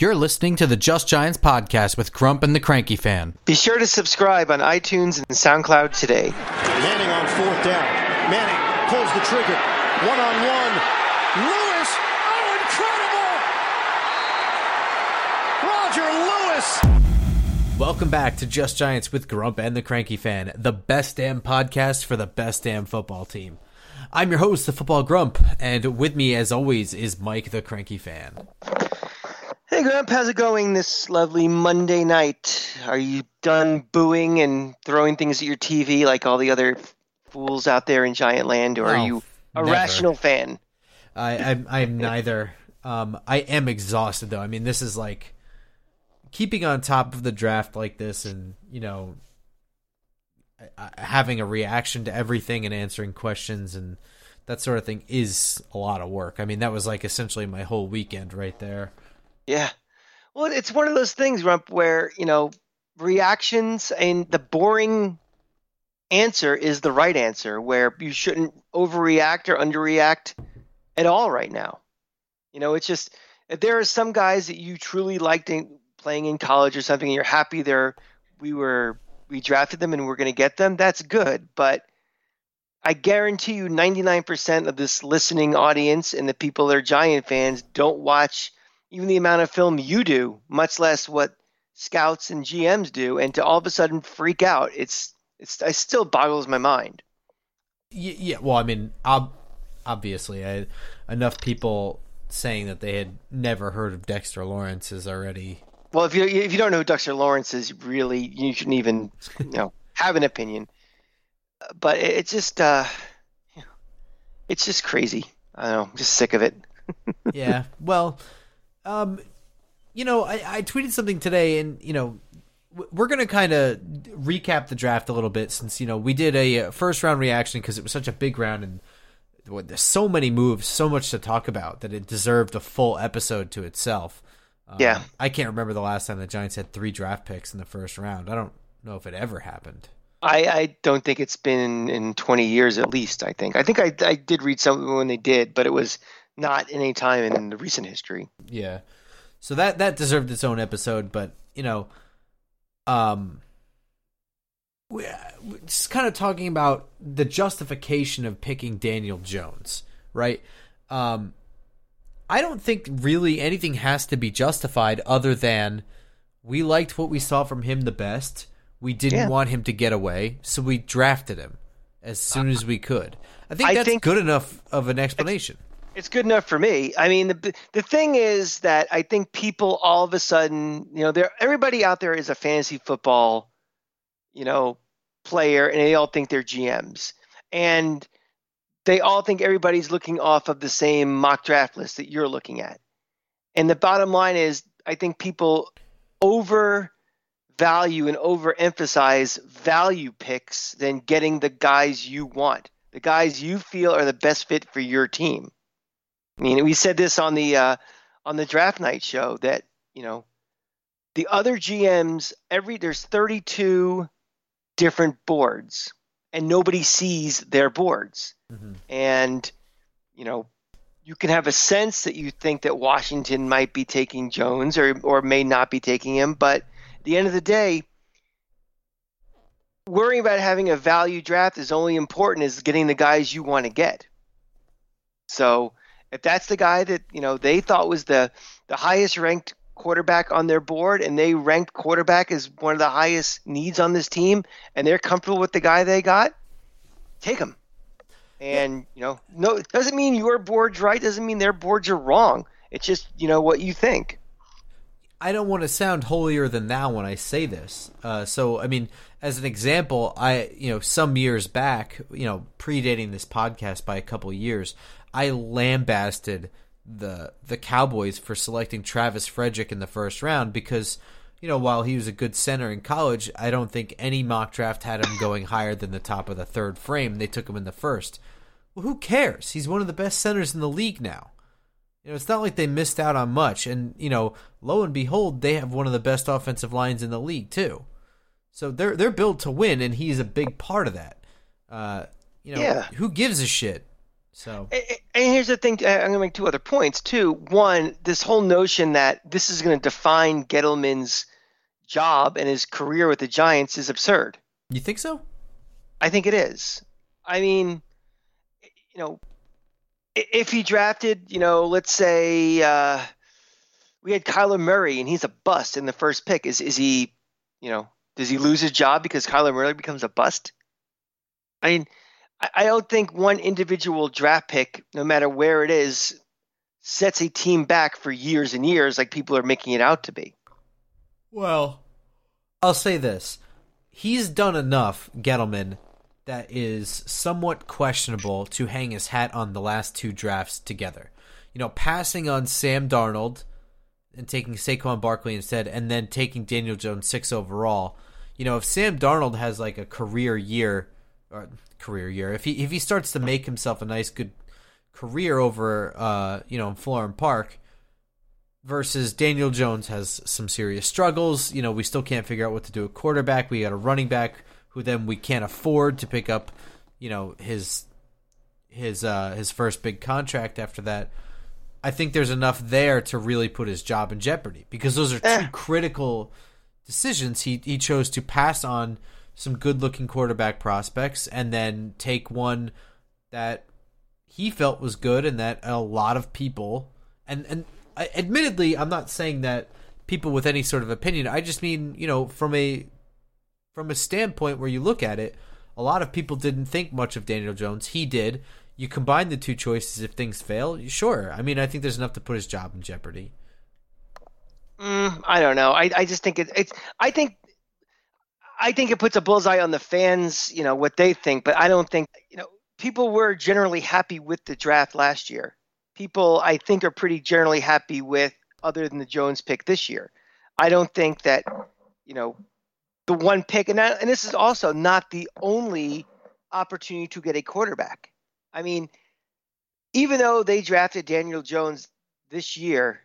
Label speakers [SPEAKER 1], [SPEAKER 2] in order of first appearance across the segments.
[SPEAKER 1] You're listening to the Just Giants podcast with Grump and the Cranky Fan.
[SPEAKER 2] Be sure to subscribe on iTunes and SoundCloud today.
[SPEAKER 3] Manning on fourth down. Manning pulls the trigger. One on one. Lewis. Oh, incredible. Roger Lewis.
[SPEAKER 1] Welcome back to Just Giants with Grump and the Cranky Fan, the best damn podcast for the best damn football team. I'm your host, the Football Grump, and with me, as always, is Mike the Cranky Fan.
[SPEAKER 2] How's it going this lovely Monday night? Are you done booing and throwing things at your TV like all the other fools out there in Giant Land, or are
[SPEAKER 1] Oh,
[SPEAKER 2] you a
[SPEAKER 1] never.
[SPEAKER 2] rational fan?
[SPEAKER 1] I, I'm, I'm neither. Um, I am exhausted though. I mean, this is like keeping on top of the draft like this, and you know, having a reaction to everything and answering questions and that sort of thing is a lot of work. I mean, that was like essentially my whole weekend right there.
[SPEAKER 2] Yeah. Well, it's one of those things, Grump, where, you know, reactions and the boring answer is the right answer, where you shouldn't overreact or underreact at all right now. You know, it's just there are some guys that you truly liked in, playing in college or something, and you're happy they're we were we drafted them and we're going to get them, that's good. But I guarantee you, 99% of this listening audience and the people that are Giant fans don't watch even the amount of film you do, much less what scouts and GMs do, and to all of a sudden freak out, it's it's it still boggles my mind.
[SPEAKER 1] Y- yeah, well, I mean, ob- obviously, I, enough people saying that they had never heard of Dexter Lawrence is already
[SPEAKER 2] Well, if you if you don't know who Dexter Lawrence is, really, you shouldn't even you know have an opinion. But it, it's just uh, it's just crazy. I don't know. I'm just sick of it.
[SPEAKER 1] yeah. Well, um, you know, I, I tweeted something today, and you know, we're gonna kind of recap the draft a little bit since you know we did a uh, first round reaction because it was such a big round and there's so many moves, so much to talk about that it deserved a full episode to itself. Um,
[SPEAKER 2] Yeah.
[SPEAKER 1] I can't remember the last time the Giants had three draft picks in the first round. I don't know if it ever happened.
[SPEAKER 2] I, I don't think it's been in 20 years at least. I think I think I, I did read something when they did, but it was not any time in the recent history.
[SPEAKER 1] Yeah. So that that deserved its own episode, but you know, um, we, we're just kind of talking about the justification of picking Daniel Jones, right? Um, I don't think really anything has to be justified other than we liked what we saw from him the best. We didn't
[SPEAKER 2] Yeah.
[SPEAKER 1] want him to get away, so we drafted him as soon as we could. I think
[SPEAKER 2] I
[SPEAKER 1] that's
[SPEAKER 2] think-
[SPEAKER 1] good enough of an explanation.
[SPEAKER 2] It's good enough for me. I mean, the the thing is that I think people all of a sudden, you know, there everybody out there is a fantasy football, you know, player, and they all think they're GMs, and they all think everybody's looking off of the same mock draft list that you're looking at. And the bottom line is, I think people over value and overemphasize value picks than getting the guys you want, the guys you feel are the best fit for your team. I mean, we said this on the uh, on the draft night show that you know the other GMs every there's 32 different boards and nobody sees their boards
[SPEAKER 1] mm-hmm.
[SPEAKER 2] and you know you can have a sense that you think that Washington might be taking Jones or or may not be taking him, but at the end of the day, worrying about having a value draft is only important as getting the guys you want to get. So if that's the guy that you know they thought was the the highest ranked quarterback on their board and they ranked quarterback as one of the highest needs on this team and they're comfortable with the guy they got, take him. And you know, no, it doesn't mean your board's right. Doesn't mean their boards are wrong. It's just you know what you think.
[SPEAKER 1] I don't want to sound holier than thou when I say this. Uh, so, I mean, as an example, I, you know, some years back, you know, predating this podcast by a couple years, I lambasted the the Cowboys for selecting Travis Frederick in the first round because, you know, while he was a good center in college, I don't think any mock draft had him going higher than the top of the third frame. They took him in the first. Well, who cares? He's one of the best centers in the league now. You know, it's not like they missed out on much. And, you know, lo and behold, they have one of the best offensive lines in the league, too. So they're they're built to win, and he's a big part of that. Uh, you know,
[SPEAKER 2] Yeah.
[SPEAKER 1] who gives a shit? So,
[SPEAKER 2] and here's the thing. I'm going to make two other points too. One, this whole notion that this is going to define Gettleman's job and his career with the Giants is absurd.
[SPEAKER 1] You think so?
[SPEAKER 2] I think it is. I mean, you know, if he drafted, you know, let's say uh, we had Kyler Murray and he's a bust in the first pick, is is he, you know, does he lose his job because Kyler Murray becomes a bust? I mean, I don't think one individual draft pick, no matter where it is, sets a team back for years and years like people are making it out to be.
[SPEAKER 1] Well, I'll say this. He's done enough, Gettleman, that is somewhat questionable to hang his hat on the last two drafts together. You know, passing on Sam Darnold and taking Saquon Barkley instead, and then taking Daniel Jones six overall. You know, if Sam Darnold has like a career year, or career year, if he if he starts to make himself a nice good career over, uh, you know, in Florham Park, versus Daniel Jones has some serious struggles. You know, we still can't figure out what to do at quarterback. We got a running back who then we can't afford to pick up, you know, his his uh his first big contract after that. I think there's enough there to really put his job in jeopardy because those are two eh. critical decisions. He he chose to pass on some good-looking quarterback prospects and then take one that he felt was good and that a lot of people and and admittedly, I'm not saying that people with any sort of opinion. I just mean, you know, from a from a standpoint where you look at it, a lot of people didn't think much of Daniel Jones. He did. You combine the two choices if things fail, sure. I mean, I think there's enough to put his job in jeopardy.
[SPEAKER 2] Mm, I don't know. I, I just think it, it's. I think I think it puts a bullseye on the fans. You know what they think, but I don't think you know people were generally happy with the draft last year people I think are pretty generally happy with, other than the Jones pick this year. I don't think that you know the one pick, and that, and this is also not the only opportunity to get a quarterback. I mean, even though they drafted Daniel Jones this year,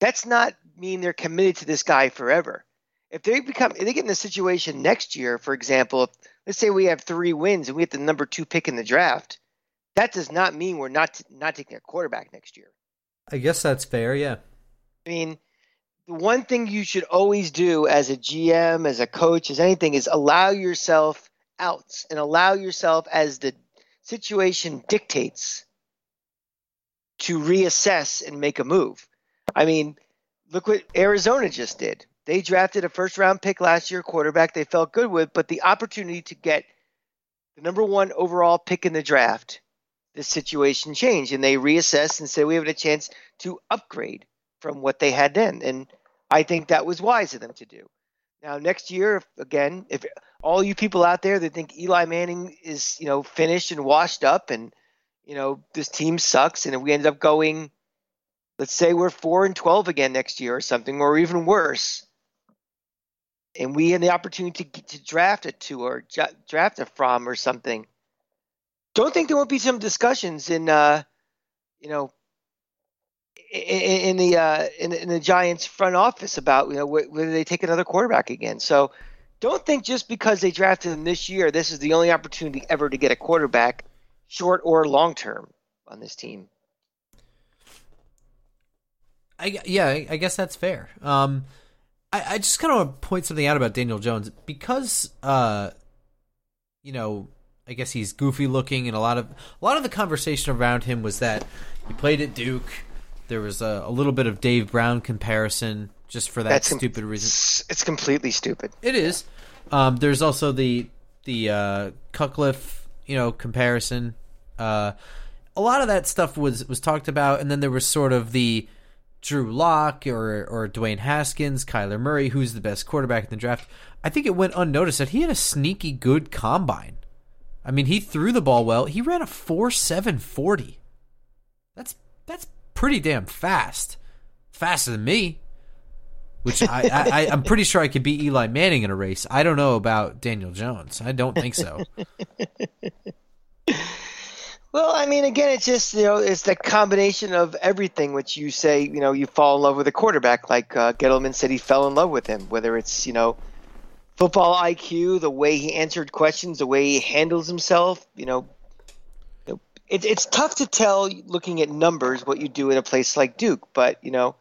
[SPEAKER 2] that's not mean they're committed to this guy forever. If they become, if they get in a situation next year, for example, if, let's say we have three wins and we get the number two pick in the draft, that does not mean we're not not taking a quarterback next year.
[SPEAKER 1] I guess that's fair. Yeah.
[SPEAKER 2] I mean, the one thing you should always do as a GM, as a coach, as anything, is allow yourself outs and allow yourself as the situation dictates to reassess and make a move. I mean, look what Arizona just did. They drafted a first round pick last year, quarterback they felt good with, but the opportunity to get the number one overall pick in the draft the situation changed and they reassessed and said we have a chance to upgrade from what they had then. And I think that was wise of them to do. Now next year, again, if all you people out there that think Eli Manning is you know finished and washed up and you know this team sucks and if we end up going, let's say we're four and twelve again next year or something, or even worse, and we had the opportunity to, to draft a Tua or draft a Fromm or something don't think there won't be some discussions in uh, you know in, in the uh, in, in, the Giants front office about you know whether they take another quarterback again. So don't think just because they drafted him this year, this is the only opportunity ever to get a quarterback, short or long term, on this team.
[SPEAKER 1] I yeah, I guess that's fair. Um, I, I just kind of want to point something out about Daniel Jones because uh, you know I guess he's goofy looking, and a lot of a lot of the conversation around him was that he played at Duke. There was a, a little bit of Dave Brown comparison, just for that That's stupid com- reason.
[SPEAKER 2] It's completely stupid.
[SPEAKER 1] It is. Um, there's also the the uh, Cutcliffe, you know, comparison. Uh, a lot of that stuff was was talked about, and then there was sort of the Drew Lock or or Dwayne Haskins, Kyler Murray, who's the best quarterback in the draft. I think it went unnoticed that he had a sneaky good combine. I mean, he threw the ball well. He ran a four seven forty. That's that's pretty damn fast. Faster than me. Which I, I, I'm pretty sure I could beat Eli Manning in a race. I don't know about Daniel Jones. I don't think so.
[SPEAKER 2] Well, I mean, again, it's just you know, it's the combination of everything. Which you say, you know, you fall in love with a quarterback, like uh, Gettleman said, he fell in love with him. Whether it's you know, football IQ, the way he answered questions, the way he handles himself. You know, it, it's tough to tell looking at numbers what you do in a place like Duke, but you know,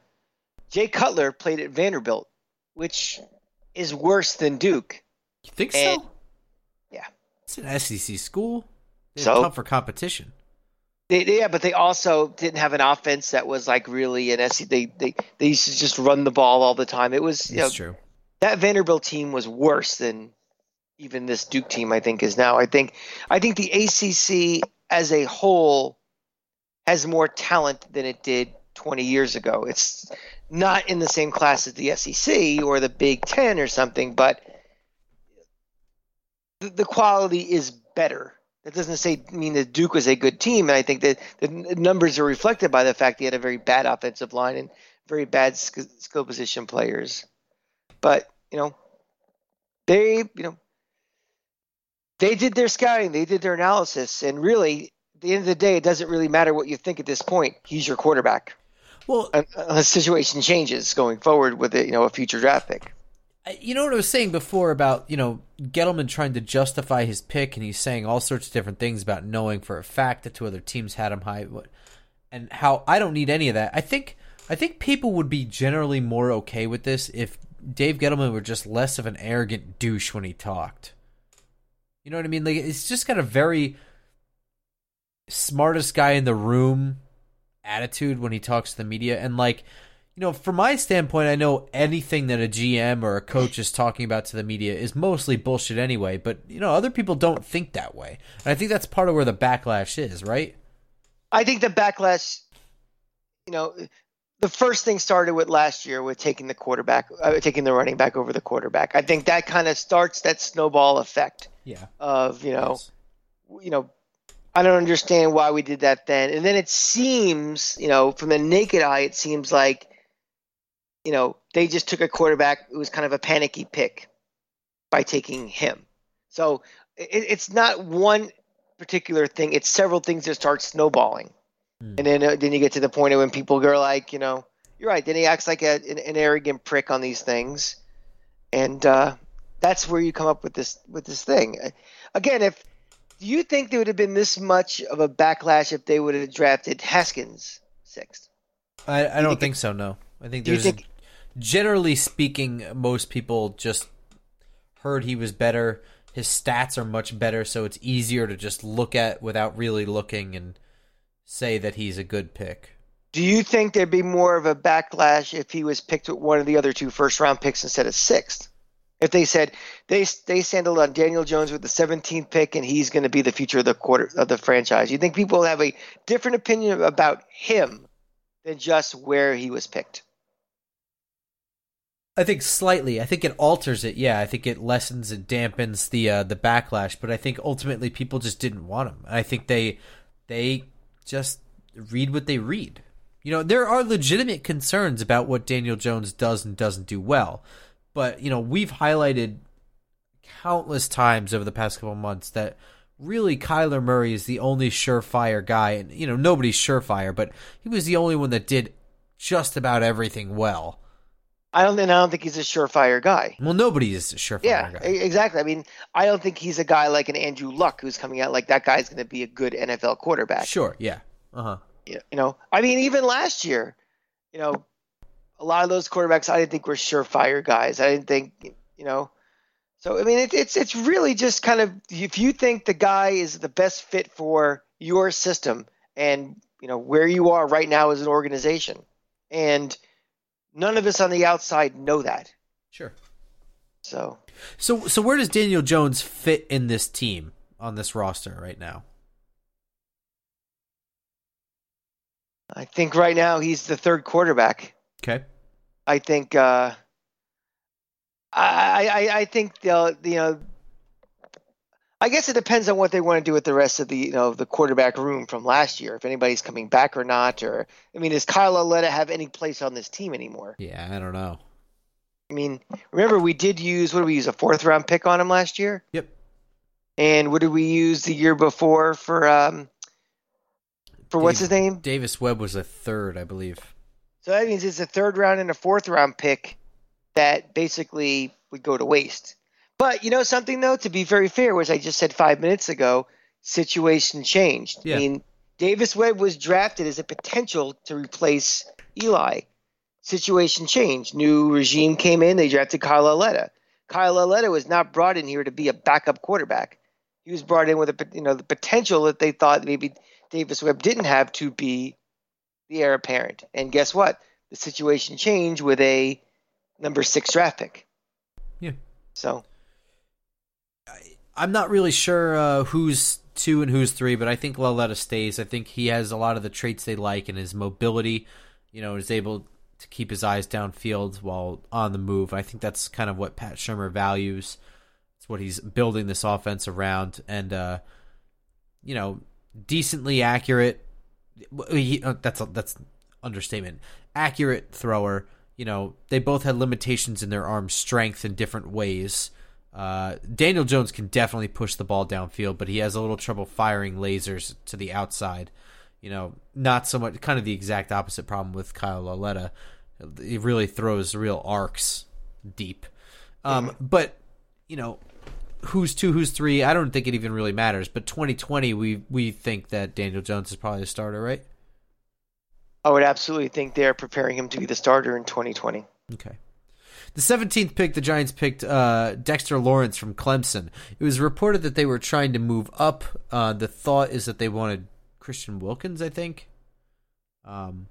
[SPEAKER 2] Jay Cutler played at Vanderbilt, which is worse than Duke.
[SPEAKER 1] You think
[SPEAKER 2] And-
[SPEAKER 1] so?
[SPEAKER 2] Yeah.
[SPEAKER 1] It's an SEC school. It's
[SPEAKER 2] So?
[SPEAKER 1] tough for competition.
[SPEAKER 2] They, yeah, but they also didn't have an offense that was like really an SEC. They they they used to just run the ball all the time. It was you know,
[SPEAKER 1] true.
[SPEAKER 2] that Vanderbilt team was worse than even this Duke team. I think is now. I think I think the ACC as a whole has more talent than it did 20 years ago. It's not in the same class as the SEC or the Big Ten or something, but the, the quality is better. That doesn't say mean that Duke was a good team, and I think that the numbers are reflected by the fact he had a very bad offensive line and very bad sk- skill position players. But you know, they you know they did their scouting, they did their analysis, and really, at the end of the day, it doesn't really matter what you think at this point. He's your quarterback,
[SPEAKER 1] Well,
[SPEAKER 2] Un- unless the situation changes going forward with it, you know, a future draft pick.
[SPEAKER 1] You know what I was saying before about you know Gettleman trying to justify his pick, and he's saying all sorts of different things about knowing for a fact that two other teams had him high, and how I don't need any of that. I think I think people would be generally more okay with this if Dave Gettleman were just less of an arrogant douche when he talked. You know what I mean? Like it's just got a very smartest guy in the room attitude when he talks to the media, and like you know, from my standpoint, I know anything that a GM or a coach is talking about to the media is mostly bullshit anyway, but, you know, other people don't think that way. And I think that's part of where the backlash is, right?
[SPEAKER 2] I think the backlash, you know, the first thing started with last year with taking the quarterback, uh, taking the running back over the quarterback. I think that kind of starts that snowball effect
[SPEAKER 1] Yeah.
[SPEAKER 2] of you know, you know, I don't understand why we did that then. And then it seems, you know, from the naked eye, it seems like, you know, they just took a quarterback. It was kind of a panicky pick by taking him. So it, it's not one particular thing. It's several things that start snowballing.
[SPEAKER 1] Hmm.
[SPEAKER 2] And then, uh, then you get to the point of when people go like, you know, you're right. Then he acts like a, an, an arrogant prick on these things, and uh, that's where you come up with this with this thing. Uh, Again, if do you think there would have been this much of a backlash if they would have drafted Haskins sixth?
[SPEAKER 1] I, I don't
[SPEAKER 2] think-
[SPEAKER 1] think so, no. I think
[SPEAKER 2] Do you
[SPEAKER 1] there's.
[SPEAKER 2] think-
[SPEAKER 1] generally speaking, most people just heard he was better. His stats are much better, so it's easier to just look at without really looking and say that he's a good pick.
[SPEAKER 2] Do you think there'd be more of a backlash if he was picked with one of the other two first round picks instead of sixth? If they said they they sandaled on Daniel Jones with the 17th pick and he's going to be the future of the quarter of the franchise, you think people have a different opinion about him than just where he was picked?
[SPEAKER 1] I think slightly. I think it alters it. Yeah, I think it lessens and dampens the uh, the backlash. But I think ultimately people just didn't want him. I think they they just read what they read. You know, there are legitimate concerns about what Daniel Jones does and doesn't do well. But you know, we've highlighted countless times over the past couple months that really Kyler Murray is the only surefire guy, and you know nobody's surefire, but he was the only one that did just about everything well.
[SPEAKER 2] I don't and I don't think he's a surefire guy.
[SPEAKER 1] Well, nobody is a surefire
[SPEAKER 2] Yeah,
[SPEAKER 1] guy.
[SPEAKER 2] exactly. I mean, I don't think he's a guy like an Andrew Luck who's coming out like that guy's going to be a good NFL quarterback.
[SPEAKER 1] Sure, yeah. Uh huh.
[SPEAKER 2] You know, I mean, even last year, you know, a lot of those quarterbacks I didn't think were surefire guys. I didn't think, you know, so I mean, it, it's it's really just kind of if you think the guy is the best fit for your system and you know where you are right now as an organization, and none of us on the outside know that.
[SPEAKER 1] Sure.
[SPEAKER 2] So
[SPEAKER 1] So, so where does Daniel Jones fit in this team on this roster right now?
[SPEAKER 2] I think right now he's the third quarterback.
[SPEAKER 1] Okay.
[SPEAKER 2] I think uh, I, I I think they'll you know I guess it depends on what they want to do with the rest of the you know the quarterback room from last year. If anybody's coming back or not, or I mean, does Kyle Lauletta have any place on this team anymore?
[SPEAKER 1] Yeah, I don't know.
[SPEAKER 2] I mean, remember we did use what did we use a fourth round pick on him last year,
[SPEAKER 1] Yep.
[SPEAKER 2] and what did we use the year before for um for what's his name?
[SPEAKER 1] Davis Webb was a third, I believe.
[SPEAKER 2] So that means it's a third round and a fourth round pick that basically would go to waste. But you know something though, to be very fair, which I just said five minutes ago, situation changed.
[SPEAKER 1] Yeah.
[SPEAKER 2] I mean, Davis Webb was drafted as a potential to replace Eli. Situation changed. New regime came in. They drafted Kyle Lauletta. Kyle Lauletta was not brought in here to be a backup quarterback. He was brought in with a you know the potential that they thought maybe Davis Webb didn't have to be the heir apparent. And guess what? The situation changed with a number six draft pick.
[SPEAKER 1] Yeah.
[SPEAKER 2] So
[SPEAKER 1] I'm not really sure uh, who's two and who's three, but I think Lauletta stays. I think he has a lot of the traits they like and his mobility. You know, is able to keep his eyes downfield while on the move. I think that's kind of what Pat Shurmur values. It's what he's building this offense around, and uh, you know, decently accurate. He, uh, that's a, that's understatement. Accurate thrower. You know, they both had limitations in their arm strength in different ways. Uh, Daniel Jones can definitely push the ball downfield, but he has a little trouble firing lasers to the outside. You know, not so much, kind of the exact opposite problem with Kyle Lauletta. He really throws real arcs deep. Um, but, you know, who's two, who's three, I don't think it even really matters. But 2020, we, we think that Daniel Jones is probably the starter, right?
[SPEAKER 2] I would absolutely think they're preparing him to be the starter in 2020.
[SPEAKER 1] Okay. The 17th pick, the Giants picked uh, Dexter Lawrence from Clemson. It was reported that they were trying to move up. Uh, the thought is that they wanted Christian Wilkins, I think. Um,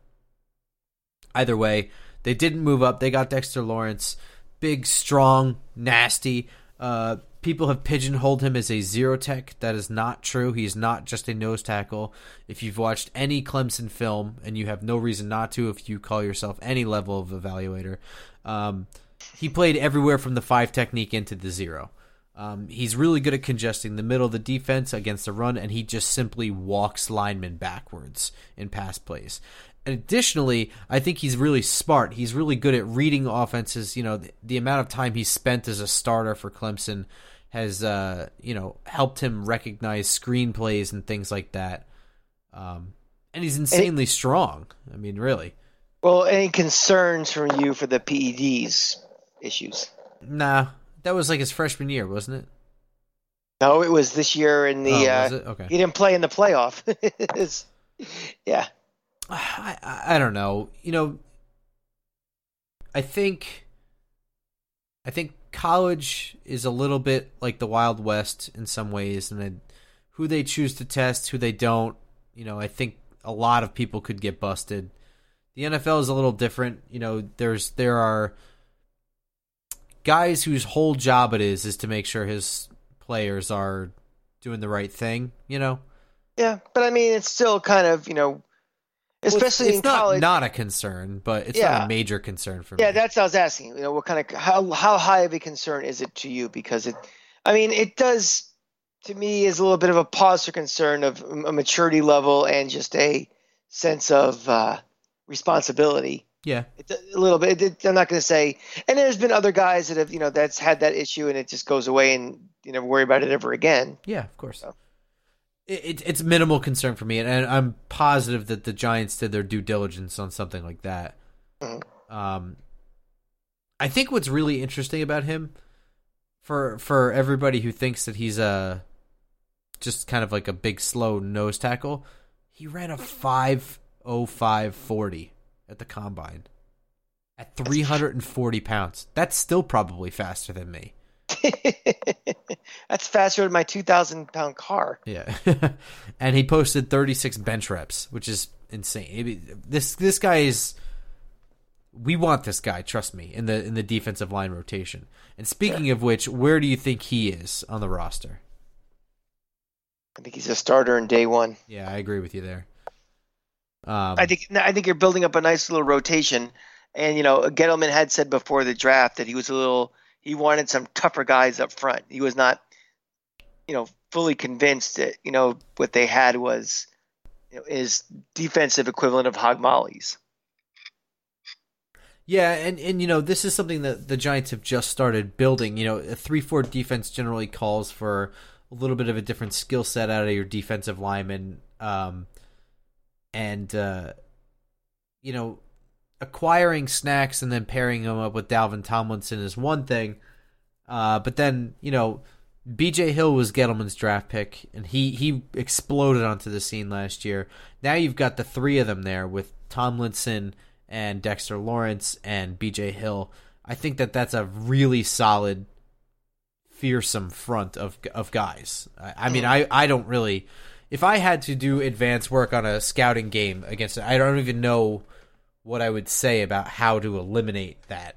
[SPEAKER 1] either way, they didn't move up. They got Dexter Lawrence. Big, strong, nasty. Uh, people have pigeonholed him as a zero tech. That is not true. He's not just a nose tackle. If you've watched any Clemson film, and you have no reason not to if you call yourself any level of evaluator, um, he played everywhere from the five technique into the zero. Um, he's really good at congesting the middle of the defense against the run, and he just simply walks linemen backwards in pass plays. Additionally, I think he's really smart. He's really good at reading offenses. You know, the, the amount of time he spent as a starter for Clemson has, uh, you know, helped him recognize screenplays and things like that. Um, and he's insanely and, strong. I mean, really.
[SPEAKER 2] Well, any concerns from you for the PEDs issues?
[SPEAKER 1] Nah, that was like his freshman year, wasn't it?
[SPEAKER 2] No, it was this year in the. Oh,
[SPEAKER 1] uh, okay.
[SPEAKER 2] He didn't play in the playoff. yeah.
[SPEAKER 1] I, I don't know. You know, I think I think college is a little bit like the Wild West in some ways, and who they choose to test, who they don't. You know, I think a lot of people could get busted. The NFL is a little different. You know, there's there are guys whose whole job it is is to make sure his players are doing the right thing. You know.
[SPEAKER 2] Yeah, but I mean, it's still kind of you know especially
[SPEAKER 1] it's,
[SPEAKER 2] it's in
[SPEAKER 1] not,
[SPEAKER 2] college.
[SPEAKER 1] Not a concern, but it's yeah. not a major concern for
[SPEAKER 2] yeah,
[SPEAKER 1] me.
[SPEAKER 2] Yeah, that's what I was asking. You know, what kind of how how high of a concern is it to you? Because it, I mean, it does to me is a little bit of a pause for concern of a maturity level and just a sense of uh, responsibility.
[SPEAKER 1] Yeah,
[SPEAKER 2] it's a little bit. It, I'm not going to say. And there's been other guys that have you know that's had that issue and it just goes away and you never worry about it ever again.
[SPEAKER 1] Yeah, of course. So it, it's minimal concern for me, and, and, I'm positive that the Giants did their due diligence on something like that.
[SPEAKER 2] Mm-hmm.
[SPEAKER 1] Um, I think what's really interesting about him, for for everybody who thinks that he's a just kind of like a big slow nose tackle, he ran a five oh five forty at the combine at three hundred and forty pounds. That's still probably faster than me.
[SPEAKER 2] That's faster than my 2,000 pound car.
[SPEAKER 1] Yeah. and he posted 36 bench reps, which is insane. This this guy is. We want this guy, trust me, in the in the defensive line rotation. And speaking yeah. of which, where do you think he is on the roster?
[SPEAKER 2] I think he's a starter in day one.
[SPEAKER 1] Yeah, I agree with you there. Um,
[SPEAKER 2] I think I think you're building up a nice little rotation, and you know Gettleman had said before the draft that he was a little he wanted some tougher guys up front. He was not, you know, fully convinced that you know what they had was you know, his defensive equivalent of hog mollies.
[SPEAKER 1] Yeah, and and you know this is something that the Giants have just started building. You know, a three-four defense generally calls for a little bit of a different skill set out of your defensive lineman, um, and uh, you know acquiring snacks and then pairing them up with Dalvin Tomlinson is one thing, uh, but then you know BJ Hill was Gettleman's draft pick, and he he exploded onto the scene last year. Now you've got the three of them there with Tomlinson and Dexter Lawrence and BJ Hill. I think that that's a really solid, fearsome front of of guys. I, I mean, I I don't really. If I had to do advanced work on a scouting game against it, I don't even know what I would say about how to eliminate that.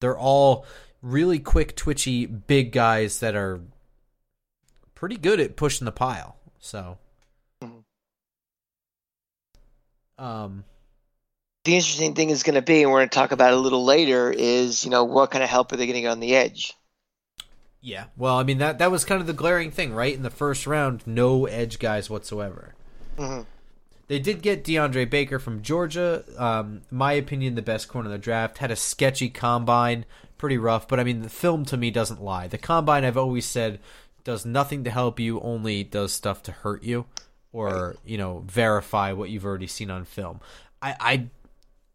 [SPEAKER 1] They're all really quick, twitchy, big guys that are pretty good at pushing the pile. So, um,
[SPEAKER 2] The interesting thing is going to be, and we're going to talk about it a little later, is you know what kind of help are they going to get on the edge?
[SPEAKER 1] Yeah. Well, I mean that that was kind of the glaring thing, right? In the first round, no edge guys whatsoever.
[SPEAKER 2] Mhm.
[SPEAKER 1] They did get DeAndre Baker from Georgia. Um, my opinion, the best corner in the draft. Had a sketchy combine, pretty rough. But I mean, the film to me doesn't lie. The combine, I've always said, does nothing to help you, only does stuff to hurt you, or you know, verify what you've already seen on film. I, I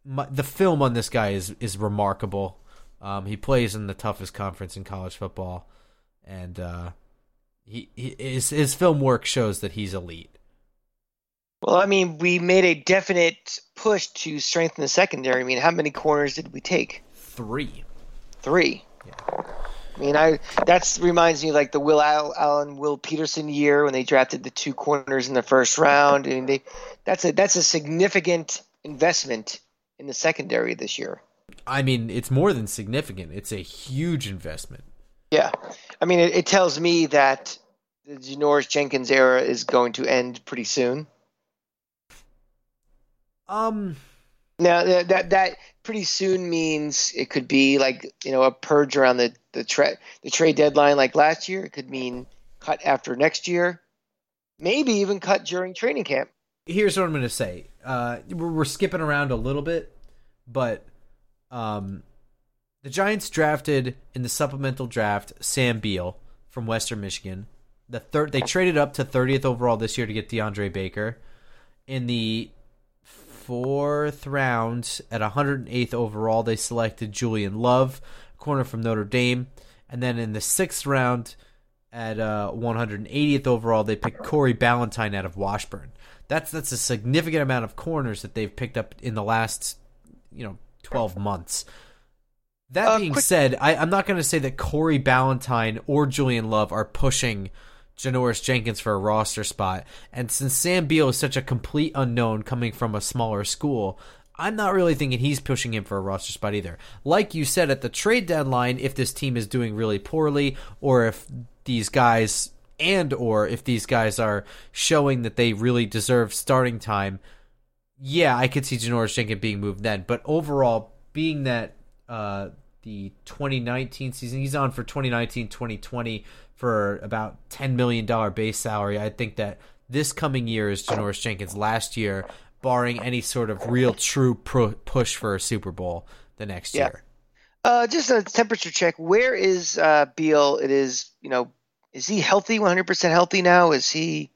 [SPEAKER 1] my, the film on this guy is is remarkable. Um, he plays in the toughest conference in college football, and uh, he, he his his film work shows that he's elite.
[SPEAKER 2] Well, I mean, we made a definite push to strengthen the secondary. I mean, how many corners did we take?
[SPEAKER 1] Three.
[SPEAKER 2] Three. Yeah. I mean, I that's reminds me of like the Will Allen, Will Peterson year when they drafted the two corners in the first round. I mean, they that's a that's a significant investment in the secondary this year.
[SPEAKER 1] I mean, it's more than significant. It's a huge investment.
[SPEAKER 2] Yeah, I mean, it, it tells me that the Janoris Jenkins era is going to end pretty soon.
[SPEAKER 1] Um,
[SPEAKER 2] Now that that, that pretty soon means it could be like you know a purge around the the, tra- the trade deadline like last year. It could mean cut after next year, maybe even cut during training camp.
[SPEAKER 1] here's what I'm going to say. Uh, we're, we're skipping around a little bit, but um, the Giants drafted in the supplemental draft Sam Beal from Western Michigan. The third, they traded up to 30th overall this year to get DeAndre Baker. In the fourth round, at 108th overall, they selected Julian Love, corner from Notre Dame, and then in the sixth round, at uh, 180th overall, they picked Corey Ballentine out of Washburn. That's that's a significant amount of corners that they've picked up in the last, you know, 12 months. That
[SPEAKER 2] Uh,
[SPEAKER 1] being
[SPEAKER 2] quick-
[SPEAKER 1] said, I, I'm not going to say that Corey Ballentine or Julian Love are pushing Janoris Jenkins for a roster spot. And since Sam Beal is such a complete unknown coming from a smaller school, I'm not really thinking he's pushing him for a roster spot either. Like you said at the trade deadline, if this team is doing really poorly, or if these guys and or if these guys are showing that they really deserve starting time, yeah, I could see Janoris Jenkins being moved then. But overall, being that uh, the 2019 season, he's on for 2019 2020 for about $10 million base salary. I think that this coming year is Janoris Jenkins' last year, barring any sort of real true pro- push for a Super Bowl the next
[SPEAKER 2] Yeah.
[SPEAKER 1] year.
[SPEAKER 2] Uh, just a temperature check. Where is uh, Beal? It is you know, is he healthy? 100% healthy now? Is he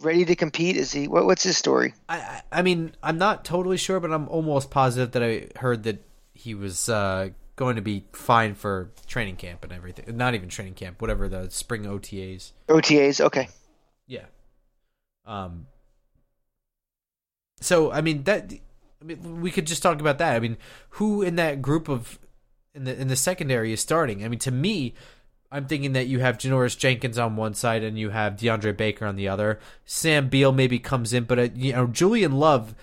[SPEAKER 2] ready to compete? Is he? What, what's his story?
[SPEAKER 1] I I mean, I'm not totally sure, but I'm almost positive that I heard that he was uh, going to be fine for training camp and everything. Not even training camp, whatever the spring OTAs.
[SPEAKER 2] OTAs. Okay.
[SPEAKER 1] Yeah. Um. So I mean that. I mean, we could just talk about that. I mean, who in that group of in the in the secondary is starting? I mean, to me, I'm thinking that you have Janoris Jenkins on one side and you have DeAndre Baker on the other. Sam Beal maybe comes in, but uh, you know Julian Love,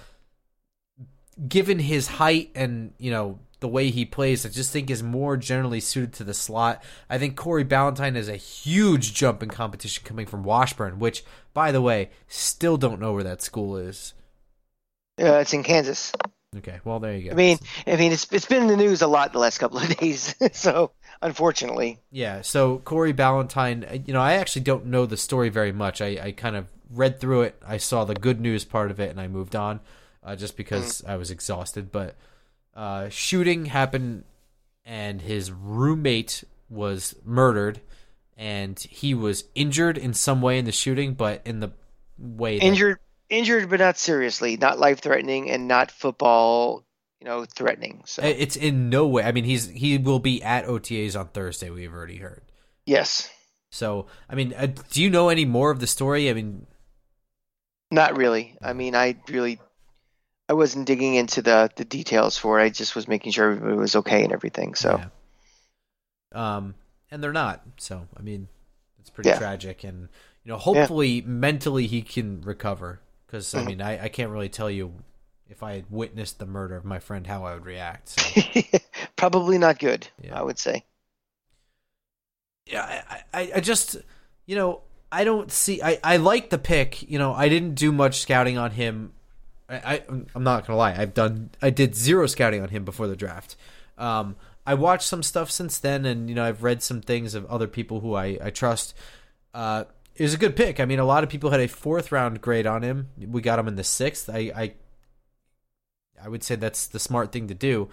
[SPEAKER 1] given his height and you know the way he plays, I just think is more generally suited to the slot. I think Corey Ballentine is a huge jump in competition coming from Washburn, which, by the way, still don't know where that school is.
[SPEAKER 2] Uh, it's in Kansas.
[SPEAKER 1] Okay, well there you go.
[SPEAKER 2] I mean, I mean, it's it's been in the news a lot the last couple of days. so unfortunately,
[SPEAKER 1] Yeah, so Corey Ballentine, uh, you know, I actually don't know the story very much. I, I kind of read through it. I saw the good news part of it, and I moved on, uh, just because I was exhausted. But uh, shooting happened, and his roommate was murdered, and he was injured in some way in the shooting, but in the way that,
[SPEAKER 2] injured, injured, but not seriously, not life threatening, and not football, you know, threatening. So
[SPEAKER 1] It's in no way. I mean, he's he will be at OTAs on Thursday. We've already heard.
[SPEAKER 2] Yes.
[SPEAKER 1] So, I mean, uh, do you know any more of the story? I mean,
[SPEAKER 2] not really. I mean, I really, I wasn't digging into the the details for it. I just was making sure everybody was okay and everything. So,
[SPEAKER 1] yeah. um, and they're not. So, I mean, it's pretty
[SPEAKER 2] Yeah.
[SPEAKER 1] tragic, and you know, hopefully, mentally he can recover. Because I
[SPEAKER 2] Mhm.
[SPEAKER 1] mean, I, I can't really tell you if I had witnessed the murder of my friend how I would react. So.
[SPEAKER 2] probably not good.
[SPEAKER 1] Yeah.
[SPEAKER 2] I would say.
[SPEAKER 1] yeah, I, I, I just, you know, I don't see. I, I like the pick. You know, I didn't do much scouting on him. I, I'm not gonna lie. I've done. I did zero scouting on him before the draft. Um, I watched some stuff since then, and you know, I've read some things of other people who I I trust. Uh, it was a good pick. I mean, a lot of people had a fourth round grade on him. We got him in the sixth. I I, I would say that's the smart thing to do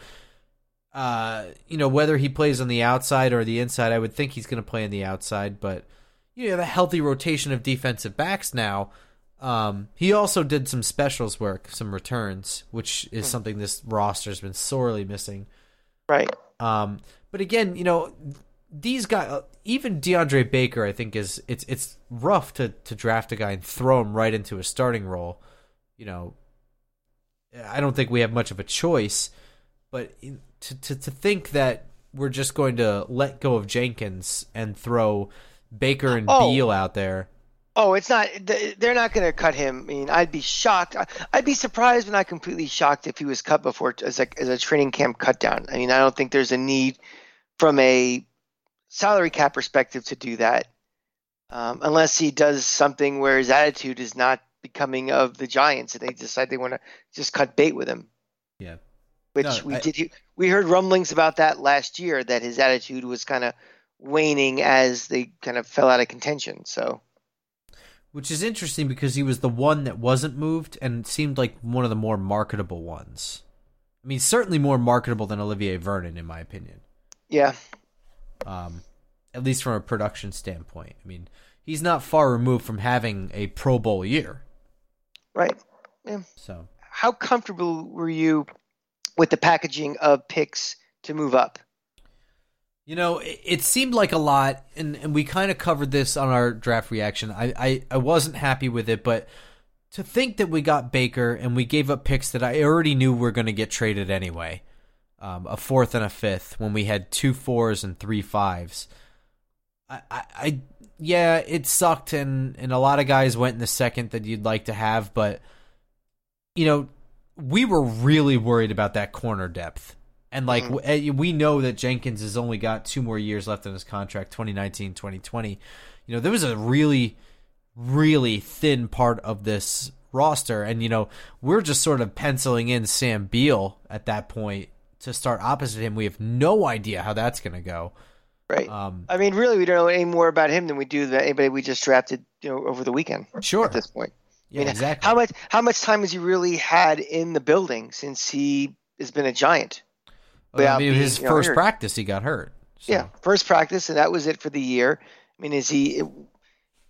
[SPEAKER 1] uh, you know, whether he plays on the outside or the inside, I would think he's going to play on the outside. But you have a healthy rotation of defensive backs now. Um, he also did some specials work, some returns, which is something this roster's been sorely missing.
[SPEAKER 2] Right.
[SPEAKER 1] Um, but again, you know, these guys, even DeAndre Baker, I think is it's it's rough to to draft a guy and throw him right into a starting role. You know, I don't think we have much of a choice. But to, to to think that we're just going to let go of Jenkins and throw Baker and
[SPEAKER 2] Oh.
[SPEAKER 1] Beal out there.
[SPEAKER 2] Oh, it's not. They're not going to cut him. I mean, I'd be shocked. I'd be surprised, but not completely shocked if he was cut before as a as a training camp cut down. I mean, I don't think there's a need from a salary cap perspective to do that, um, unless he does something where his attitude is not becoming of the Giants, and they decide they want to just cut bait with him.
[SPEAKER 1] Yeah.
[SPEAKER 2] Which
[SPEAKER 1] No,
[SPEAKER 2] we
[SPEAKER 1] I-
[SPEAKER 2] did. We heard rumblings about that last year that his attitude was kind of waning as they kind of fell out of contention. So.
[SPEAKER 1] Which is interesting because he was the one that wasn't moved and seemed like one of the more marketable ones. I mean, certainly more marketable than Olivier Vernon, in my opinion.
[SPEAKER 2] Yeah,
[SPEAKER 1] Um, at least from a production standpoint. I mean, he's not far removed from having a Pro Bowl year.
[SPEAKER 2] right. Yeah.
[SPEAKER 1] So
[SPEAKER 2] How comfortable were you with the packaging of picks to move up?
[SPEAKER 1] You know, it, it seemed like a lot, and, and we kind of covered this on our draft reaction. I, I, I wasn't happy with it, but to think that we got Baker and we gave up picks that I already knew were going to get traded anyway, um, a fourth and a fifth, when we had two fours and three fives. I, I, I yeah, it sucked, and, and a lot of guys went in the second that you'd like to have, but you know, we were really worried about that corner depth. And like w- eh, we know that Jenkins has only got two more years left in his contract, 2019, 2020. You know, there was a really really thin part of this roster and you know, we're just sort of penciling in Sam Beal at that point to start opposite him. We have no idea how that's going to go.
[SPEAKER 2] Right.
[SPEAKER 1] Um
[SPEAKER 2] I mean, really, we don't know any more about him than we do that anybody we just drafted, you know, over the weekend.
[SPEAKER 1] sure.
[SPEAKER 2] At this point,
[SPEAKER 1] Yeah,
[SPEAKER 2] I mean,
[SPEAKER 1] exactly.
[SPEAKER 2] how much how much time has he really had in the building since he has been a giant?
[SPEAKER 1] Well, I mean,
[SPEAKER 2] being,
[SPEAKER 1] his
[SPEAKER 2] you know,
[SPEAKER 1] first
[SPEAKER 2] hurt?
[SPEAKER 1] practice he got hurt. So.
[SPEAKER 2] Yeah, first practice, and that was it for the year. I mean, is he, you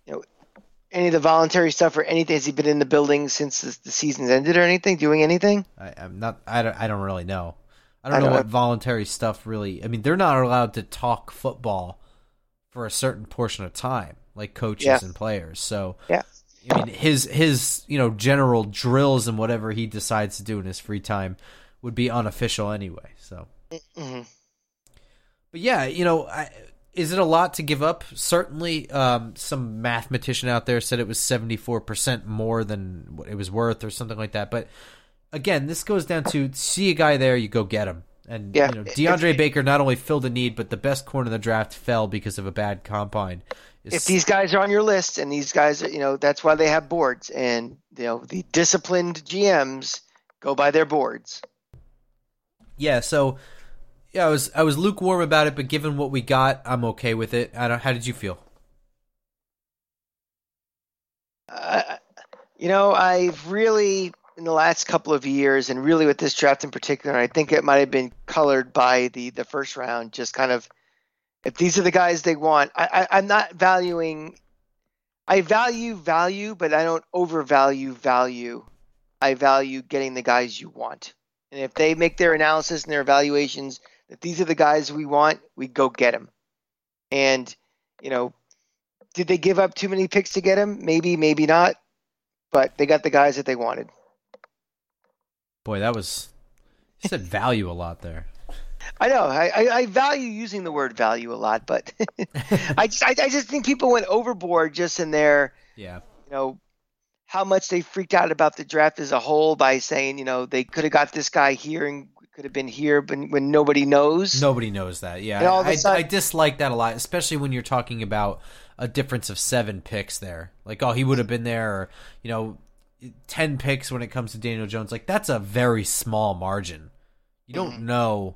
[SPEAKER 2] know, any of the voluntary stuff or anything? Has he been in the building since the, the season's ended or anything? Doing anything?
[SPEAKER 1] I, I'm not. I don't. I don't really know. I don't
[SPEAKER 2] I
[SPEAKER 1] know
[SPEAKER 2] don't
[SPEAKER 1] what
[SPEAKER 2] know.
[SPEAKER 1] voluntary stuff really. I mean, they're not allowed to talk football for a certain portion of time, like coaches
[SPEAKER 2] Yeah.
[SPEAKER 1] and players. So
[SPEAKER 2] Yeah.
[SPEAKER 1] I mean, his his you know general drills and whatever he decides to do in his free time would be unofficial anyway. So,
[SPEAKER 2] hmm
[SPEAKER 1] but yeah, you know, I, is it a lot to give up? Certainly, um, some mathematician out there said it was seventy four percent more than what it was worth, or something like that. But again, this goes down to see a guy there, you go get him. And
[SPEAKER 2] Yeah.
[SPEAKER 1] you know, DeAndre Baker not only filled a need, but the best corner in the draft fell because of a bad combine. Is-
[SPEAKER 2] If these guys are on your list, and these guys, you know, that's why they have boards, and you know, the disciplined GMs go by their boards.
[SPEAKER 1] yeah, so yeah, I was I was lukewarm about it, but given what we got, I'm okay with it. I don't. How did you feel?
[SPEAKER 2] Uh, you know, I've really, in the last couple of years, and really with this draft in particular, I think it might have been colored by the the first round. Just kind of, if these are the guys they want, I, I I'm not valuing. I value value, but I don't overvalue value. I value getting the guys you want, and if they make their analysis and their evaluations that these are the guys we want, we go get them. And you know, did they give up too many picks to get him? Maybe, maybe not. But they got the guys that they wanted.
[SPEAKER 1] Boy, that was you said value a lot there.
[SPEAKER 2] I know. I, I, I, value using the word value a lot, but I, just, I, I just think people went overboard just in their,
[SPEAKER 1] yeah,
[SPEAKER 2] you know, how much they freaked out about the draft as a whole by saying, you know, they could have got this guy here and could have been here, but when nobody knows,
[SPEAKER 1] nobody knows that. Yeah, I, sudden, I dislike that a lot, especially when you're talking about a difference of seven picks there. Like, oh, he would have been there, or you know, ten picks when it comes to Daniel Jones. Like, that's a very small margin. You don't mm-hmm. know,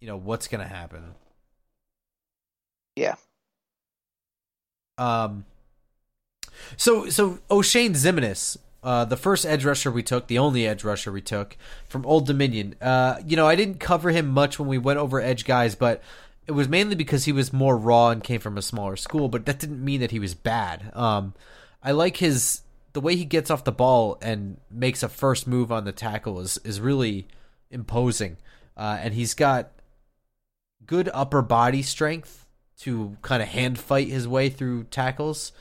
[SPEAKER 1] you know, what's going to happen.
[SPEAKER 2] Yeah.
[SPEAKER 1] Um. So so Oshane Ximines, uh, the first edge rusher we took, the only edge rusher we took from Old Dominion. Uh, you know, I didn't cover him much when we went over edge guys, but it was mainly because he was more raw and came from a smaller school. But that didn't mean that he was bad. Um, I like his the way he gets off the ball and makes a first move on the tackle is is really imposing, uh, and he's got good upper body strength to kind of hand fight his way through tackles.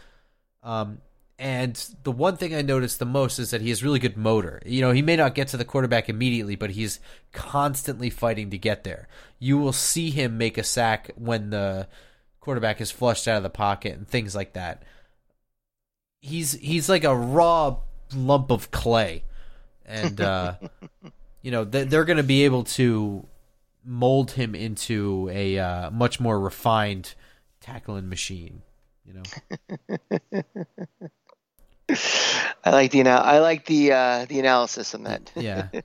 [SPEAKER 1] Um, and the one thing I noticed the most is that he has really good motor. You know, he may not get to the quarterback immediately, but he's constantly fighting to get there. You will see him make a sack when the quarterback is flushed out of the pocket and things like that. He's he's like a raw lump of clay, and uh, you know they're going to be able to mold him into a uh, much more refined tackling machine. You know.
[SPEAKER 2] I like the I like the uh, the analysis on that.
[SPEAKER 1] yeah.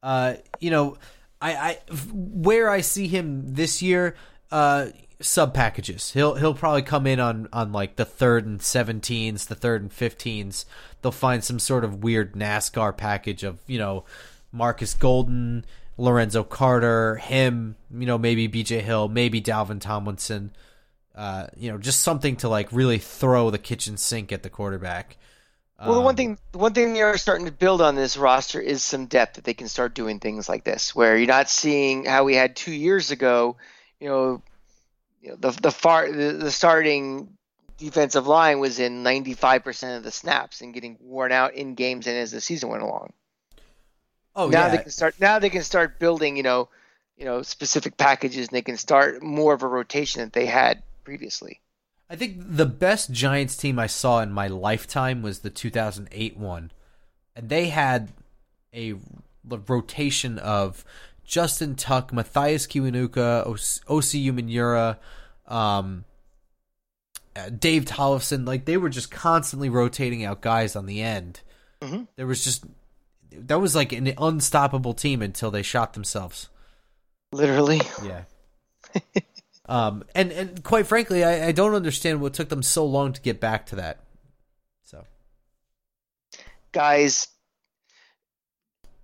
[SPEAKER 1] Uh, you know, I, I where I see him this year, uh, sub packages. He'll he'll probably come in on on like the third and seventeens, the third and fifteens. They'll find some sort of weird NASCAR package of you know Marcus Golden, Lorenzo Carter, him, you know maybe B.J. Hill, maybe Dalvin Tomlinson. Uh, you know, just something to like really throw the kitchen sink at the quarterback.
[SPEAKER 2] Well, the one um, thing, one thing they are starting to build on this roster is some depth that they can start doing things like this, where you're not seeing how we had two years ago. You know, you know the the far the, the starting defensive line was in 95% of the snaps and getting worn out in games and as the season went along.
[SPEAKER 1] Oh,
[SPEAKER 2] now
[SPEAKER 1] yeah.
[SPEAKER 2] they can start. Now they can start building. You know, you know specific packages, and they can start more of a rotation that they had previously.
[SPEAKER 1] I think the best Giants team I saw in my lifetime was the 2008 one, and they had a rotation of Justin Tuck, Mathias Kiwanuka, Osi Umenyiora, um, uh, Dave Tollefson. Like they were just constantly rotating out guys on the end. Mm-hmm. There was just that was like an unstoppable team until they shot themselves.
[SPEAKER 2] Literally.
[SPEAKER 1] Yeah. Um, and and quite frankly, I, I don't understand what took them so long to get back to that. So,
[SPEAKER 2] guys,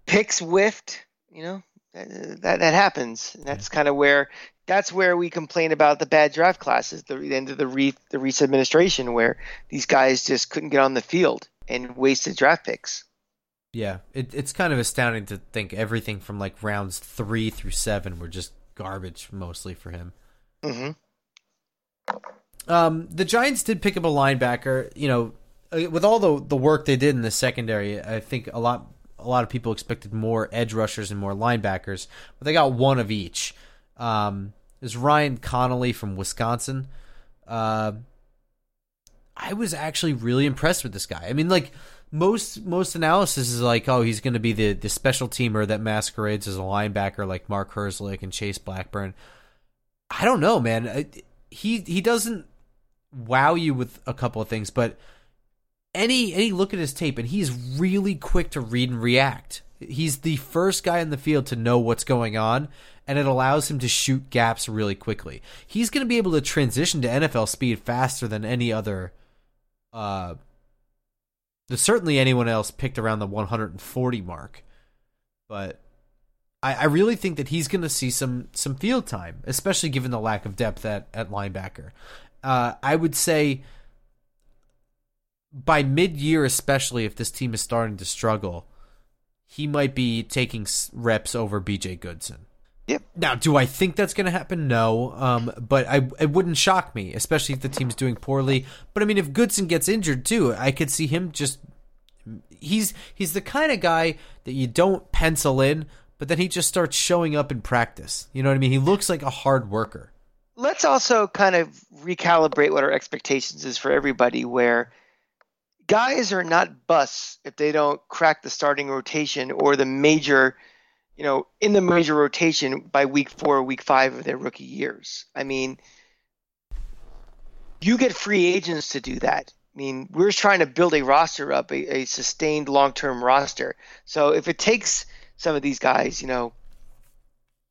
[SPEAKER 2] picks whiffed. You know that that, that happens. And that's kind of where that's where we complain about the bad draft classes. The end of the re, the Reese administration, where these guys just couldn't get on the field and wasted draft picks.
[SPEAKER 1] Yeah, it, it's kind of astounding to think everything from like rounds three through seven were just garbage mostly for him.
[SPEAKER 2] Mm-hmm.
[SPEAKER 1] Um, the Giants did pick up a linebacker. You know, uh, with all the the work they did in the secondary, I think a lot a lot of people expected more edge rushers and more linebackers, but they got one of each. Um, there's Ryan Connelly from Wisconsin. Uh, I was actually really impressed with this guy. I mean, like most most analysis is like, oh, he's going to be the the special teamer that masquerades as a linebacker, like Mark Herzlich and Chase Blackburn. I don't know, man. He he doesn't wow you with a couple of things, but any any look at his tape and he's really quick to read and react. He's the first guy in the field to know what's going on and it allows him to shoot gaps really quickly. He's going to be able to transition to NFL speed faster than any other uh certainly anyone else picked around the 140 mark. But I, I really think that he's going to see some some field time, especially given the lack of depth at at linebacker. Uh, I would say by mid year, especially if this team is starting to struggle, he might be taking reps over B.J. Goodson.
[SPEAKER 2] Yep.
[SPEAKER 1] Now, do I think that's going to happen? No. Um, but I it wouldn't shock me, especially if the team's doing poorly. But I mean, if Goodson gets injured too, I could see him just. He's he's the kind of guy that you don't pencil in, but then he just starts showing up in practice. You know what I mean? He looks like a hard worker.
[SPEAKER 2] Let's also kind of recalibrate what our expectations is for everybody. Where guys are not busts if they don't crack the starting rotation or the major you know, in the major rotation by week four or week five of their rookie years. I mean, you get free agents to do that. I mean, we're trying to build a roster up, a, a sustained long term roster. So if it takes some of these guys, you know,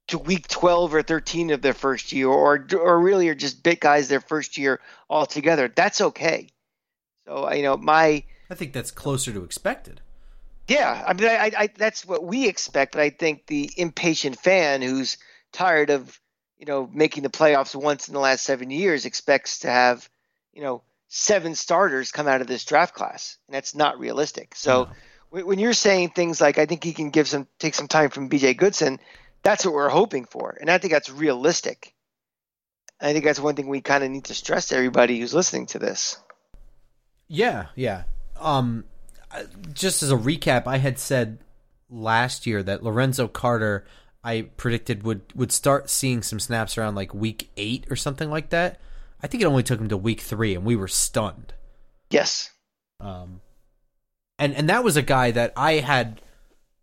[SPEAKER 2] to week 12 or 13 of their first year, or or really are just bit guys their first year altogether, that's okay. So you know, my
[SPEAKER 1] I think that's closer to expected.
[SPEAKER 2] Yeah, I mean, I, I, that's what we expect, but I think the impatient fan who's tired of, you know, making the playoffs once in the last seven years expects to have, you know, seven starters come out of this draft class, and that's not realistic. So. When you're saying things like, I think he can give some, take some time from B.J. Goodson, that's what we're hoping for, and I think that's realistic. I think that's one thing we kind of need to stress to everybody who's listening to this.
[SPEAKER 1] Yeah, yeah. Um, just as a recap, I had said last year that Lorenzo Carter, I predicted would would start seeing some snaps around like week eight or something like that. I think it only took him to week three, and we were stunned.
[SPEAKER 2] Yes.
[SPEAKER 1] Um, and and that was a guy that I had,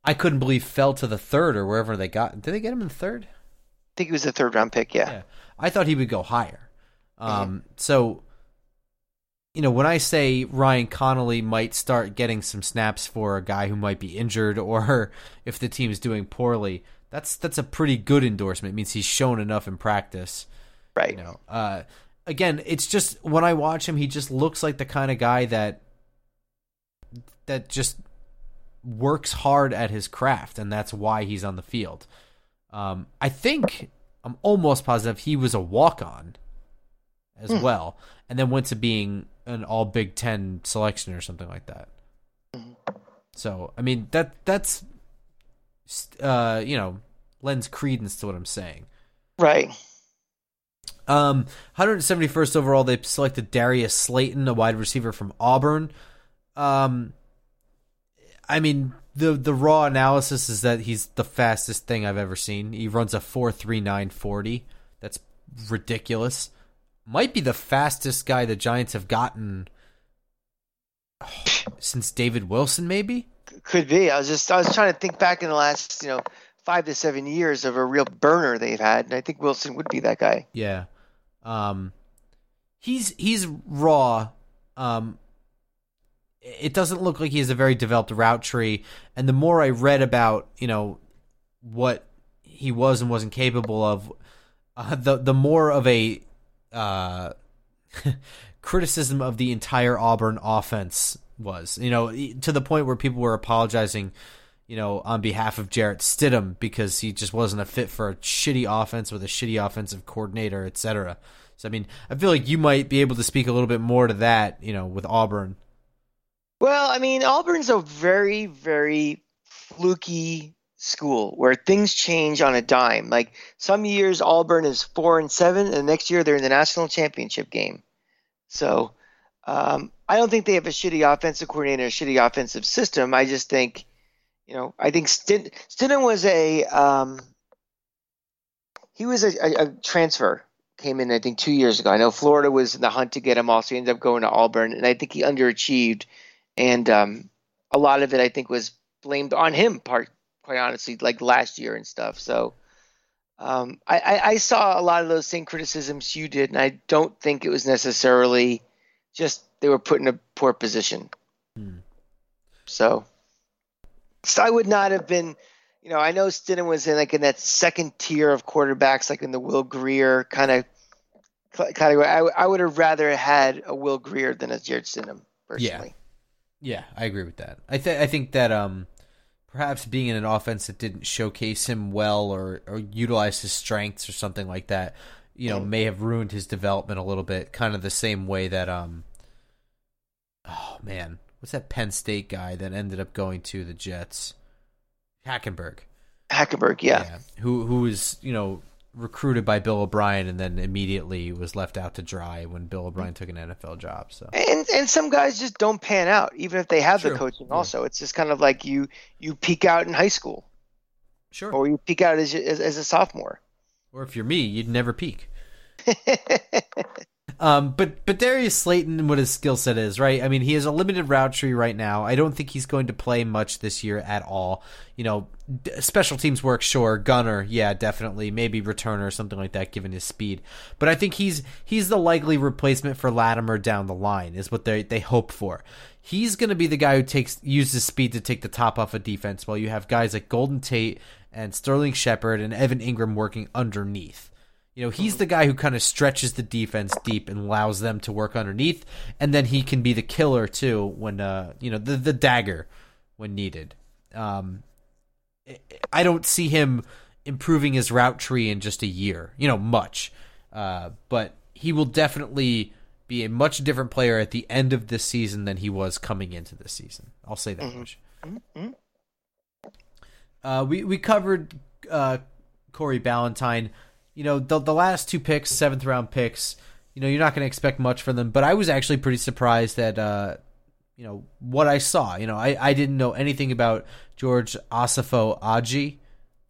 [SPEAKER 1] I couldn't believe fell to the third or wherever they got. Did they get him in the third?
[SPEAKER 2] I think he was a third round pick. Yeah. yeah.
[SPEAKER 1] I thought he would go higher. Um, mm-hmm. so you know, when I say Ryan Connelly might start getting some snaps for a guy who might be injured or if the team is doing poorly, that's that's a pretty good endorsement. It means he's shown enough in practice.
[SPEAKER 2] Right.
[SPEAKER 1] You know, uh, again, it's just when I watch him, he just looks like the kind of guy that that just works hard at his craft, and that's why he's on the field. Um, I think I'm almost positive he was a walk on as mm. well, and then went to being an all Big Ten selection or something like that. So I mean that that's uh, you know lends credence to what I'm saying.
[SPEAKER 2] Right.
[SPEAKER 1] Um, 171st overall, they selected Darius Slayton, a wide receiver from Auburn. Um, I mean, the the raw analysis is that he's the fastest thing I've ever seen. He runs a four three nine forty. That's ridiculous might be the fastest guy the Giants have gotten oh, since David Wilson, maybe.
[SPEAKER 2] Could be. I was just I was trying to think back in the last you know five to seven years of a real burner they've had, and I think Wilson would be that guy.
[SPEAKER 1] Yeah, um, he's he's raw. Um, it doesn't look like he has a very developed route tree, and the more I read about you know what he was and wasn't capable of, uh, the the more of a uh, criticism of the entire Auburn offense was. You know, to the point where people were apologizing, you know, on behalf of Jarrett Stidham because he just wasn't a fit for a shitty offense with a shitty offensive coordinator, etc. So I mean, I feel like you might be able to speak a little bit more to that, you know, with Auburn.
[SPEAKER 2] Well, I mean, Auburn's a very, very fluky school where things change on a dime. Like some years Auburn is four and seven, and the next year they're in the national championship game. So um, I don't think they have a shitty offensive coordinator, a shitty offensive system. I just think, you know, I think Stidham was a um, he was a, a, a, transfer came in I think two years ago. I know Florida was in the hunt to get him, also he ended up going to Auburn, and I think he underachieved, and um, a lot of it I think was blamed on him part quite honestly, like last year and stuff. So um, I, I, I, saw a lot of those same criticisms you did, and I don't think it was necessarily just they were put in a poor position. Hmm. So, so I would not have been. You know, I know Stidham was in like in that second tier of quarterbacks, like in the Will Grier kind of of. I, I would have rather had a Will Grier than a Jarrett Stidham personally.
[SPEAKER 1] Yeah, yeah, I agree with that. I think I think that um, perhaps being in an offense that didn't showcase him well or, or utilize his strengths or something like that, you know, may have ruined his development a little bit. Kind of the same way that um, oh man, what's that Penn State guy that ended up going to the Jets? Hackenberg.
[SPEAKER 2] Hackenberg, yeah.
[SPEAKER 1] yeah, who who was you know recruited by Bill O'Brien and then immediately was left out to dry when Bill O'Brien took an NFL job. So
[SPEAKER 2] And and some guys just don't pan out, even if they have
[SPEAKER 1] True.
[SPEAKER 2] the coaching.
[SPEAKER 1] Yeah.
[SPEAKER 2] Also, it's just kind of like you you peak out in high school,
[SPEAKER 1] sure,
[SPEAKER 2] or you peak out as as, as a sophomore.
[SPEAKER 1] or if you're me, you'd never peak. Um, but but Darius Slayton and what his skill set is, right? I mean, he has a limited route tree right now. I don't think he's going to play much this year at all. You know, special teams work, sure. Gunner, yeah, definitely. Maybe returner or something like that, given his speed. But I think he's he's the likely replacement for Latimer down the line, is what they they hope for. He's going to be the guy who takes uses speed to take the top off of defense, while you have guys like Golden Tate and Sterling Shepard and Evan Engram working underneath. You know, he's the guy who kind of stretches the defense deep and allows them to work underneath, and then he can be the killer too when uh you know the the dagger when needed. Um, I don't see him improving his route tree in just a year, you know, much. Uh, but he will definitely be a much different player at the end of this season than he was coming into this season. I'll say that much. Uh, we we covered uh, Corey Ballentine. You know, the the last two picks, seventh round picks. You know, you're not going to expect much from them, but I was actually pretty surprised that, uh, you know what I saw. You know, I, I didn't know anything about George Asafo Adjei,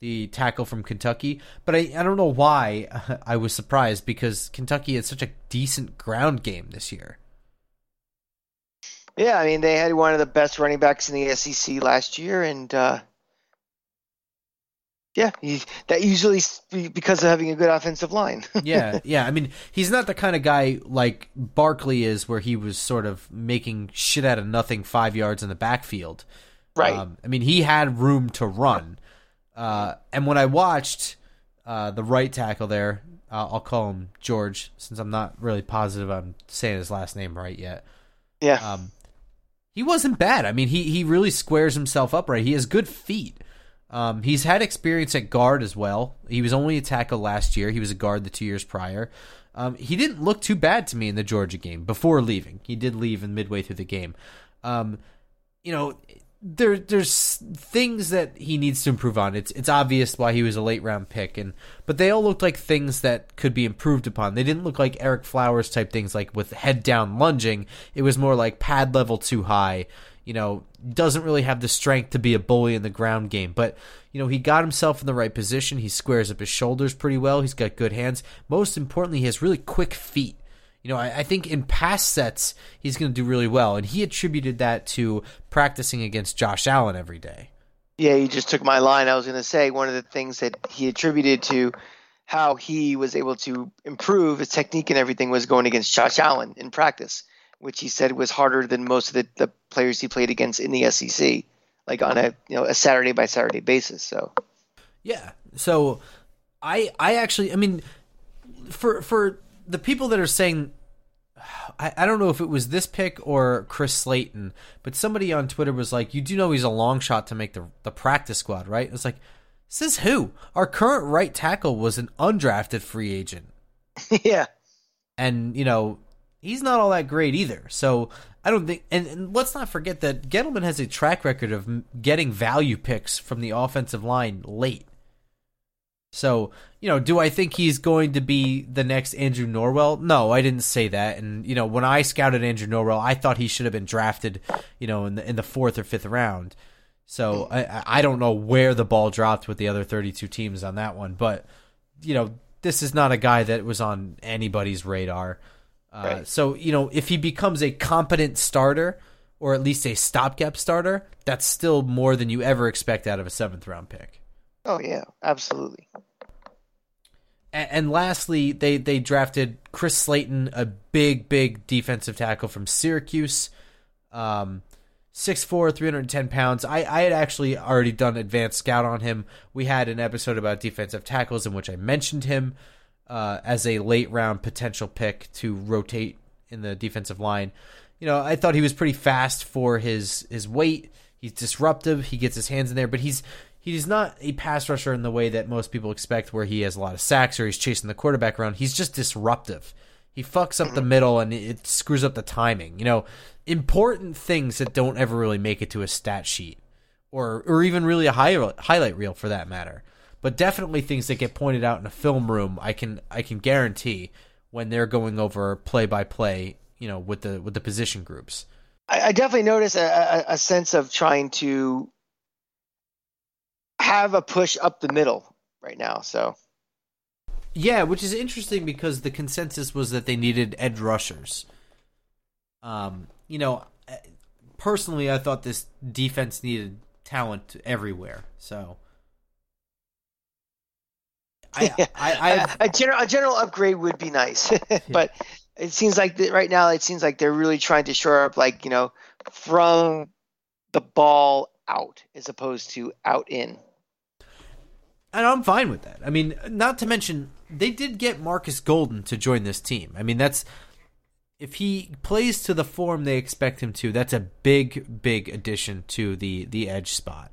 [SPEAKER 1] the tackle from Kentucky, but I, I don't know why I was surprised because Kentucky had such a decent ground game this year.
[SPEAKER 2] Yeah, I mean they had one of the best running backs in the SEC last year, and uh, yeah, he, that usually because of having a good offensive line.
[SPEAKER 1] yeah, yeah. I mean, he's not the kind of guy like Barkley is, where he was sort of making shit out of nothing five yards in the backfield.
[SPEAKER 2] right.
[SPEAKER 1] Um, I mean, he had room to run. Uh, and when I watched uh, the right tackle there, uh, I'll call him George, since I'm not really positive I'm saying his last name right yet.
[SPEAKER 2] yeah,
[SPEAKER 1] Um, he wasn't bad. I mean, he he really squares himself up right. He has good feet. Um, he's had experience at guard as well. He was only a tackle last year. He was a guard the two years prior. Um, he didn't look too bad to me in the Georgia game before leaving. He did leave in midway through the game. Um, you know, there there's things that he needs to improve on. It's it's obvious why he was a late round pick, and but they all looked like things that could be improved upon. They didn't look like Ereck Flowers type things, like with head down lunging. It was more like pad level too high. You know, doesn't really have the strength to be a bully in the ground game, but you know he got himself in the right position. He squares up his shoulders pretty well. He's got good hands. Most importantly, he has really quick feet. You know, I, I think in past sets he's going to do really well, and he attributed that to practicing against Josh Allen every day.
[SPEAKER 2] yeah. You just took my line. I was going to say one of the things that he attributed to how he was able to improve his technique and everything was going against Josh Allen in practice, which he said was harder than most of the, the players he played against in the SEC, like on a you know a Saturday by Saturday basis. So
[SPEAKER 1] Yeah. So I I actually I mean for for the people that are saying I, I don't know if it was this pick or Chris Slayton, but somebody on Twitter was like, You do know he's a long shot to make the the practice squad, right? It's like Says who? Our current right tackle was an undrafted free agent.
[SPEAKER 2] yeah,
[SPEAKER 1] and you know he's not all that great either. So I don't think, and, and let's not forget that Gettleman has a track record of getting value picks from the offensive line late. So you know, do I think he's going to be the next Andrew Norwell? No, I didn't say that. And you know, when I scouted Andrew Norwell, I thought he should have been drafted, you know, in the in the fourth or fifth round. So I I- don't know where the ball dropped with the other thirty two teams on that one, but you know, this is not a guy that was on anybody's radar. Uh,
[SPEAKER 2] Right.
[SPEAKER 1] So you know, if he becomes a competent starter or at least a stopgap starter, that's still more than you ever expect out of a seventh round pick.
[SPEAKER 2] oh yeah, absolutely.
[SPEAKER 1] And, and lastly, they they drafted Chris Slayton, a big big defensive tackle from Syracuse. Um, 6'4", 310 pounds. I, I had actually already done advanced scout on him. We had an episode about defensive tackles in which I mentioned him uh, as a late round potential pick to rotate in the defensive line. You know, I thought he was pretty fast for his his weight. He's disruptive. He gets his hands in there, but he's he's not a pass rusher in the way that most people expect, where he has a lot of sacks or he's chasing the quarterback around. He's just disruptive. He fucks up the middle and it screws up the timing. You know, important things that don't ever really make it to a stat sheet or or even really a high, highlight reel for that matter. But definitely things that get pointed out in a film room, I can I can guarantee when they're going over play by play, you know, with the with the position groups.
[SPEAKER 2] I, I definitely notice a, a, a sense of trying to have a push up the middle right now. So
[SPEAKER 1] yeah, which is interesting because the consensus was that they needed edge rushers. Um, you know, personally, I thought this defense needed talent everywhere. So,
[SPEAKER 2] I, yeah. I, I, a, general a general upgrade would be nice, but it seems like the, right now it seems like they're really trying to shore up, like you know, from the ball out as opposed to out in.
[SPEAKER 1] And I'm fine with that. I mean, not to mention they did get Marcus Golden to join this team. I mean, that's if he plays to the form they expect him to, that's a big, big addition to the the edge spot.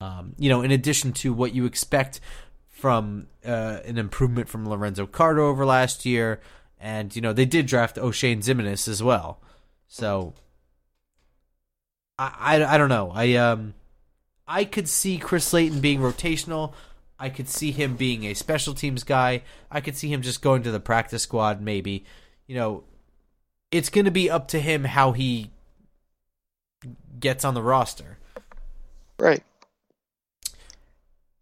[SPEAKER 1] Um, you know, in addition to what you expect from uh, an improvement from Lorenzo Carter over last year, and you know they did draft Oshane Ximines as well. So I, I, I don't know. I um I could see Chris Slayton being rotational. I could see him being a special teams guy. I could see him just going to the practice squad, maybe. You know, it's going to be up to him how he gets on the roster.
[SPEAKER 2] Right.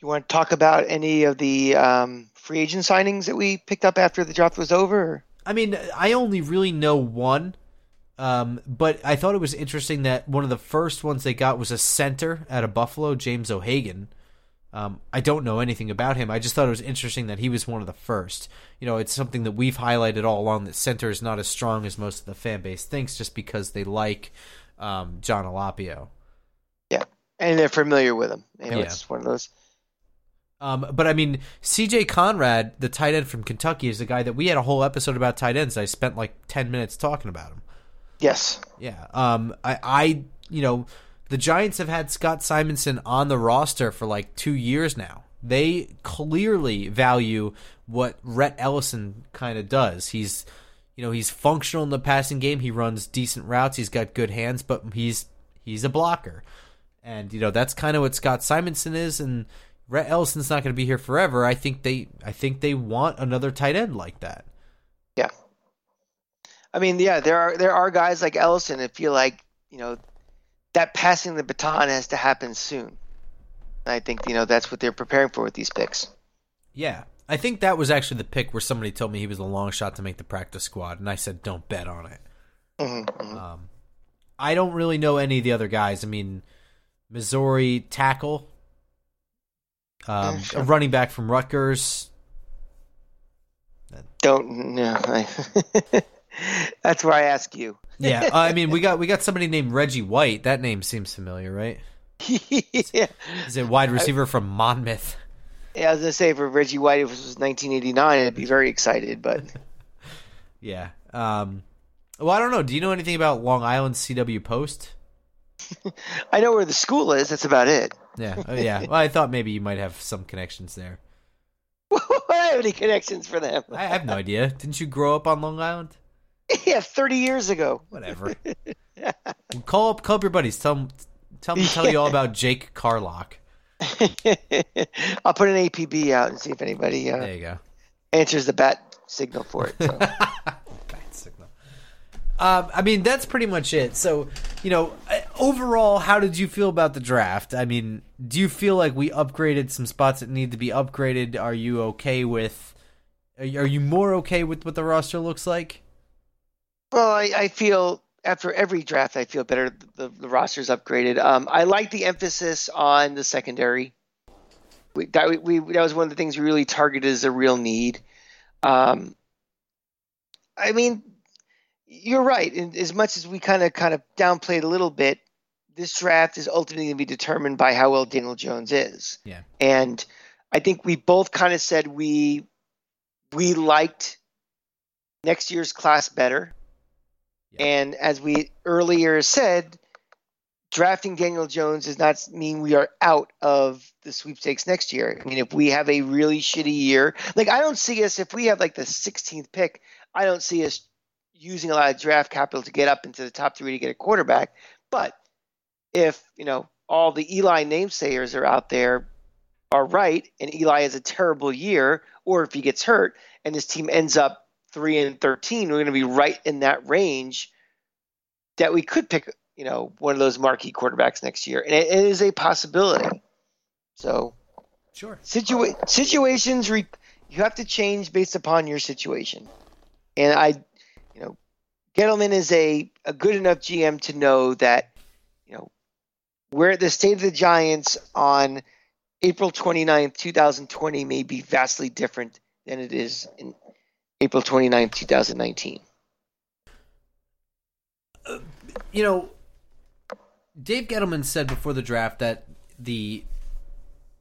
[SPEAKER 2] You want to talk about any of the um, free agent signings that we picked up after the draft was over?
[SPEAKER 1] I mean, I only really know one, um, but I thought it was interesting that one of the first ones they got was a center out of Buffalo, James O'Hagan. Um, I don't know anything about him. I just thought it was interesting that he was one of the first. You know, it's something that we've highlighted all along that center is not as strong as most of the fan base thinks, just because they like um, Jon Halapio.
[SPEAKER 2] Yeah, and they're familiar with him. You know, yeah. it's one of those.
[SPEAKER 1] Um, but I mean, C.J. Conrad, the tight end from Kentucky, is the guy that we had a whole episode about tight ends. I spent like ten minutes talking about him.
[SPEAKER 2] Yes.
[SPEAKER 1] Yeah. Um. I. I. You know the Giants have had Scott Simonson on the roster for like two years now. They clearly value what Rhett Ellison kind of does. He's, you know, he's functional in the passing game. He runs decent routes. He's got good hands, but he's he's a blocker, and you know that's kind of what Scott Simonson is. And Rhett Ellison's not going to be here forever. I think they I think they want another tight end like that.
[SPEAKER 2] Yeah. I mean, yeah, there are there are guys like Ellison that feel like you know that passing the baton has to happen soon. And I think you know that's what they're preparing for with these picks.
[SPEAKER 1] Yeah, I think that was actually the pick where somebody told me he was a long shot to make the practice squad, and I said don't bet on it. Mm-hmm, mm-hmm. Um, I don't really know any of the other guys. I mean, Missouri tackle, um, a running back from Rutgers.
[SPEAKER 2] Don't no. That's where I ask you.
[SPEAKER 1] yeah, I mean, we got we got somebody named Reggie White. That name seems familiar, right?
[SPEAKER 2] yeah.
[SPEAKER 1] Is it wide receiver I, from Monmouth?
[SPEAKER 2] Yeah, I was gonna say for Reggie White, if it was 1989, I'd be very excited. But
[SPEAKER 1] yeah, um, well, I don't know. Do you know anything about Long Island CW Post?
[SPEAKER 2] I know where the school is. That's about it.
[SPEAKER 1] Yeah, oh, yeah. Well, I thought maybe you might have some connections there.
[SPEAKER 2] I have any connections for them.
[SPEAKER 1] I have no idea. Didn't you grow up on Long Island?
[SPEAKER 2] yeah, thirty years ago.
[SPEAKER 1] Whatever. call up, call up your buddies. Tell them, tell them to tell you all about Jake Carlock.
[SPEAKER 2] I'll put an APB out and see if anybody. Uh,
[SPEAKER 1] there you go.
[SPEAKER 2] Answers the bat signal for it. So.
[SPEAKER 1] Um, I mean, that's pretty much it. So, you know, uh, overall, how did you feel about the draft? I mean, do you feel like we upgraded some spots that need to be upgraded? Are you okay with? Are you more okay with what the roster looks like?
[SPEAKER 2] Well, I, I feel after every draft, I feel better. The, the roster's upgraded. Um, I like the emphasis on the secondary. We that, we that was one of the things we really targeted as a real need. Um, I mean, you're right. And as much as we kind of kind of downplayed a little bit, this draft is ultimately going to be determined by how well Daniel Jones is.
[SPEAKER 1] Yeah.
[SPEAKER 2] And I think we both kind of said we we liked next year's class better. And as we earlier said, drafting Daniel Jones does not mean we are out of the sweepstakes next year. I mean, if we have a really shitty year, like I don't see us if we have like the 16th pick, I don't see us using a lot of draft capital to get up into the top three to get a quarterback. But if you know all the Eli namesayers are out there are right, and Eli has a terrible year, or if he gets hurt and his team ends up three and thirteen, we're going to be right in that range that we could pick, you know, one of those marquee quarterbacks next year, and it, it is a possibility. So,
[SPEAKER 1] sure,
[SPEAKER 2] situa- situations re- you have to change based upon your situation, and I, Gettleman is a a good enough GM to know that, you know, we're at the state of the Giants on April 29th, 2020 may be vastly different than it is in April 29th, 2019.
[SPEAKER 1] Uh, you know, Dave Gettleman said before the draft that the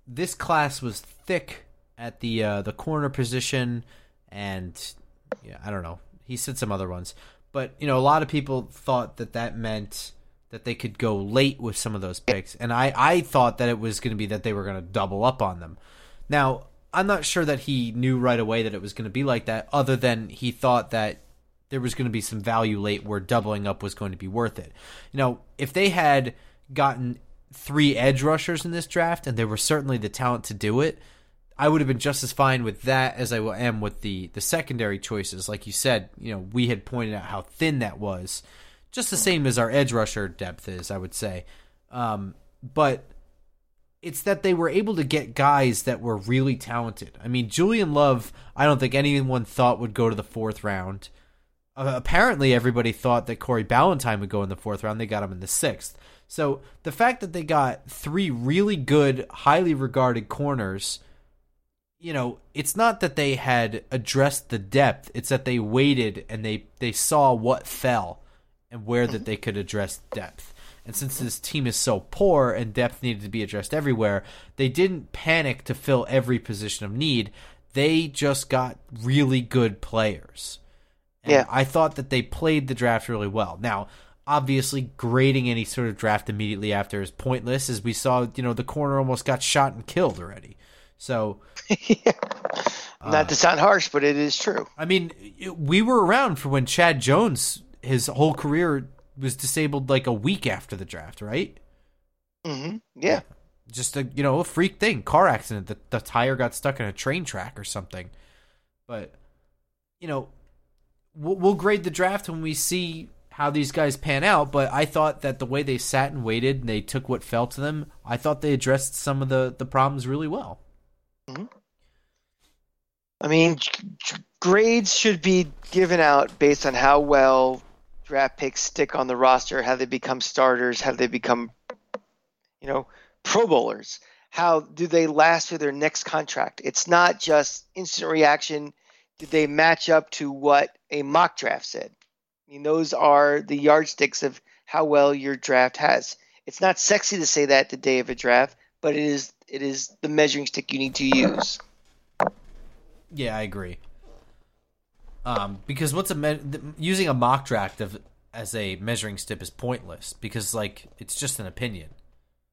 [SPEAKER 1] this class was thick at the uh, the corner position, and yeah, I don't know. He said some other ones, but you know, a lot of people thought that that meant that they could go late with some of those picks, and I I thought that it was going to be that they were going to double up on them. Now I'm not sure that he knew right away that it was going to be like that, other than he thought that there was going to be some value late where doubling up was going to be worth it. You know, if they had gotten three edge rushers in this draft and they were certainly the talent to do it, I would have been just as fine with that as I am with the the secondary choices. Like you said, you know, we had pointed out how thin that was, just the same as our edge rusher depth is, I would say. Um, but it's that they were able to get guys that were really talented. I mean, Julian Love, I don't think anyone thought would go to the fourth round. Uh, apparently, everybody thought that Corey Ballentine would go in the fourth round. They got him in the sixth. So the fact that they got three really good, highly regarded corners, you know, it's not that they had addressed the depth. It's that they waited and they they saw what fell and where that mm-hmm. they could address depth. And since this team is so poor and depth needed to be addressed everywhere, they didn't panic to fill every position of need. They just got really good players. And
[SPEAKER 2] yeah.
[SPEAKER 1] I thought that they played the draft really well. Now, obviously grading any sort of draft immediately after is pointless as we saw, you know, the corner almost got shot and killed already. So
[SPEAKER 2] yeah. Not uh, to sound harsh, but it is true.
[SPEAKER 1] I mean, we were around for when Chad Jones his whole career was disabled like a week after the draft, right?
[SPEAKER 2] Mm-hmm. Yeah.
[SPEAKER 1] Just a you know a freak thing, car accident. The the tire got stuck in a train track or something. But you know, we'll, we'll grade the draft when we see how these guys pan out. But I thought that the way they sat and waited and they took what fell to them, I thought they addressed some of the the problems really well.
[SPEAKER 2] Mm-hmm. I mean, grades should be given out based on how well draft picks stick on the roster, how they become starters, how they become, you know, Pro Bowlers. How do they last through their next contract? It's not just instant reaction. Did they match up to what a mock draft said? I mean, those are the yardsticks of how well your draft has. It's not sexy to say that the day of a draft, but it is it is the measuring stick you need to use.
[SPEAKER 1] Yeah, I agree. Um, because what's a me- using a mock draft of as a measuring stick is pointless because like it's just an opinion.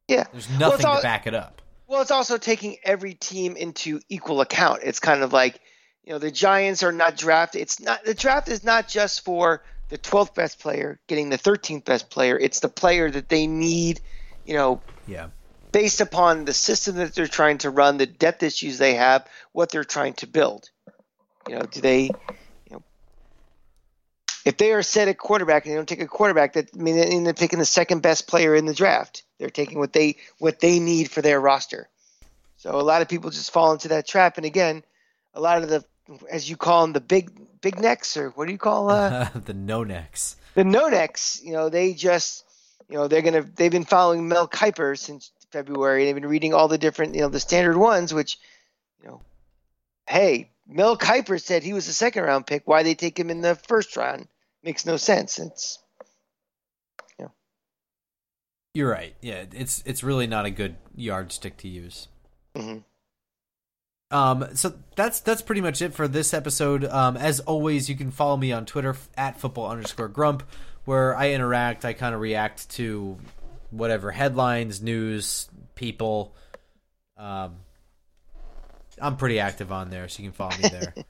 [SPEAKER 2] Yeah,
[SPEAKER 1] there's nothing well, to back it up.
[SPEAKER 2] Well, it's also taking every team into equal account. It's kind of like you know the Giants are not drafted. It's not the draft is not just for the 12th best player getting the 13th best player. It's the player that they need. You know.
[SPEAKER 1] Yeah.
[SPEAKER 2] Based upon the system that they're trying to run, the depth issues they have, what they're trying to build. You know, do they you know, if they are set at quarterback and they don't take a quarterback, that I mean they're picking the second best player in the draft. They're taking what they what they need for their roster. So a lot of people just fall into that trap. And again, a lot of the as you call them the big big necks or what do you call uh,
[SPEAKER 1] the no necks?
[SPEAKER 2] The no necks. You know they just you know they're gonna they've been following Mel Kiper since February. And they've been reading all the different you know the standard ones, which you know, hey, Mel Kiper said he was a second round pick. Why they take him in the first round? makes no sense. It's you know.
[SPEAKER 1] You're right. Yeah, it's it's really not a good yardstick to use.
[SPEAKER 2] Mm-hmm.
[SPEAKER 1] Um, so that's that's pretty much it for this episode. Um, as always, you can follow me on Twitter at football underscore grump, where I interact. I kind of react to whatever headlines, news, people. Um, I'm pretty active on there, so you can follow me there.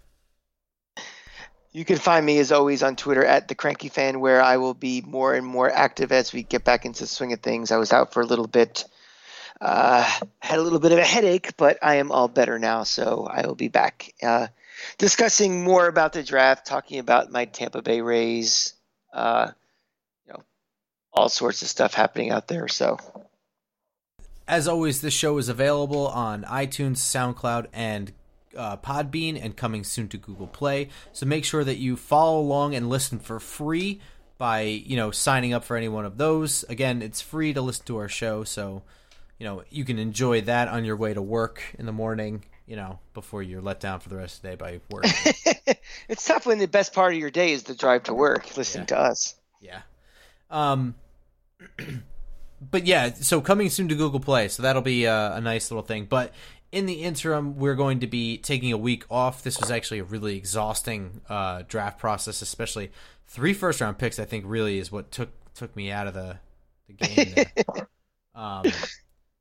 [SPEAKER 2] You can find me as always on Twitter at the Cranky Fan, where I will be more and more active as we get back into the swing of things. I was out for a little bit, uh, had a little bit of a headache, but I am all better now, so I will be back uh, discussing more about the draft, talking about my Tampa Bay Rays, uh, all sorts of stuff happening out there. So
[SPEAKER 1] As always, this show is available on iTunes, SoundCloud, and uh, Podbean, and coming soon to Google Play. So make sure that you follow along and listen for free by you know signing up for any one of those. Again, it's free to listen to our show, so you know you can enjoy that on your way to work in the morning. You know before you're let down for the rest of the day by work.
[SPEAKER 2] it's tough when the best part of your day is the drive to work, listening
[SPEAKER 1] Yeah.
[SPEAKER 2] to us.
[SPEAKER 1] Yeah. Um but yeah, so coming soon to Google Play, so that'll be uh, a nice little thing. But in the interim, we're going to be taking a week off. This was actually a really exhausting uh, draft process, especially three first round picks. I think really is what took took me out of the the game. There. um,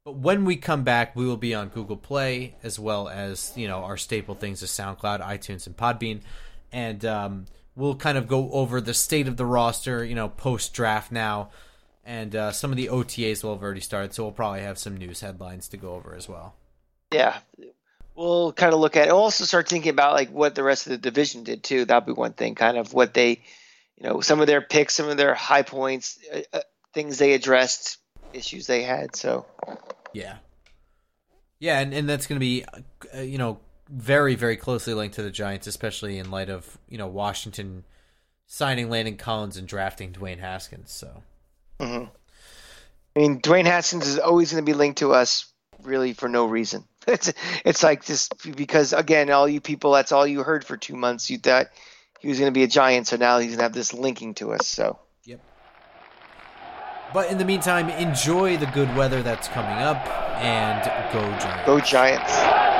[SPEAKER 1] but when we come back, we will be on Google Play as well as you know our staple things of SoundCloud, iTunes, and Podbean, and um, we'll kind of go over the state of the roster, you know, post draft now, and uh, some of the OTAs will have already started, so we'll probably have some news headlines to go over as well.
[SPEAKER 2] Yeah. We'll kind of look at it. We'll also start thinking about like what the rest of the division did too. That'll be one thing, kind of what they, you know, some of their picks, some of their high points, uh, uh, things they addressed, issues they had. So
[SPEAKER 1] Yeah, yeah, and, and that's going to be, uh, you know, very very closely linked to the Giants, especially in light of you know Washington signing Landon Collins and drafting Dwayne Haskins. So Mm-hmm.
[SPEAKER 2] I mean, Dwayne Haskins is always going to be linked to us, really for no reason. It's it's like just because again, all you people, that's all you heard for two months. You thought he was going to be a Giant, so now he's going to have this linking to us. So
[SPEAKER 1] Yep. But in the meantime, enjoy the good weather that's coming up and go Giants.
[SPEAKER 2] go Giants.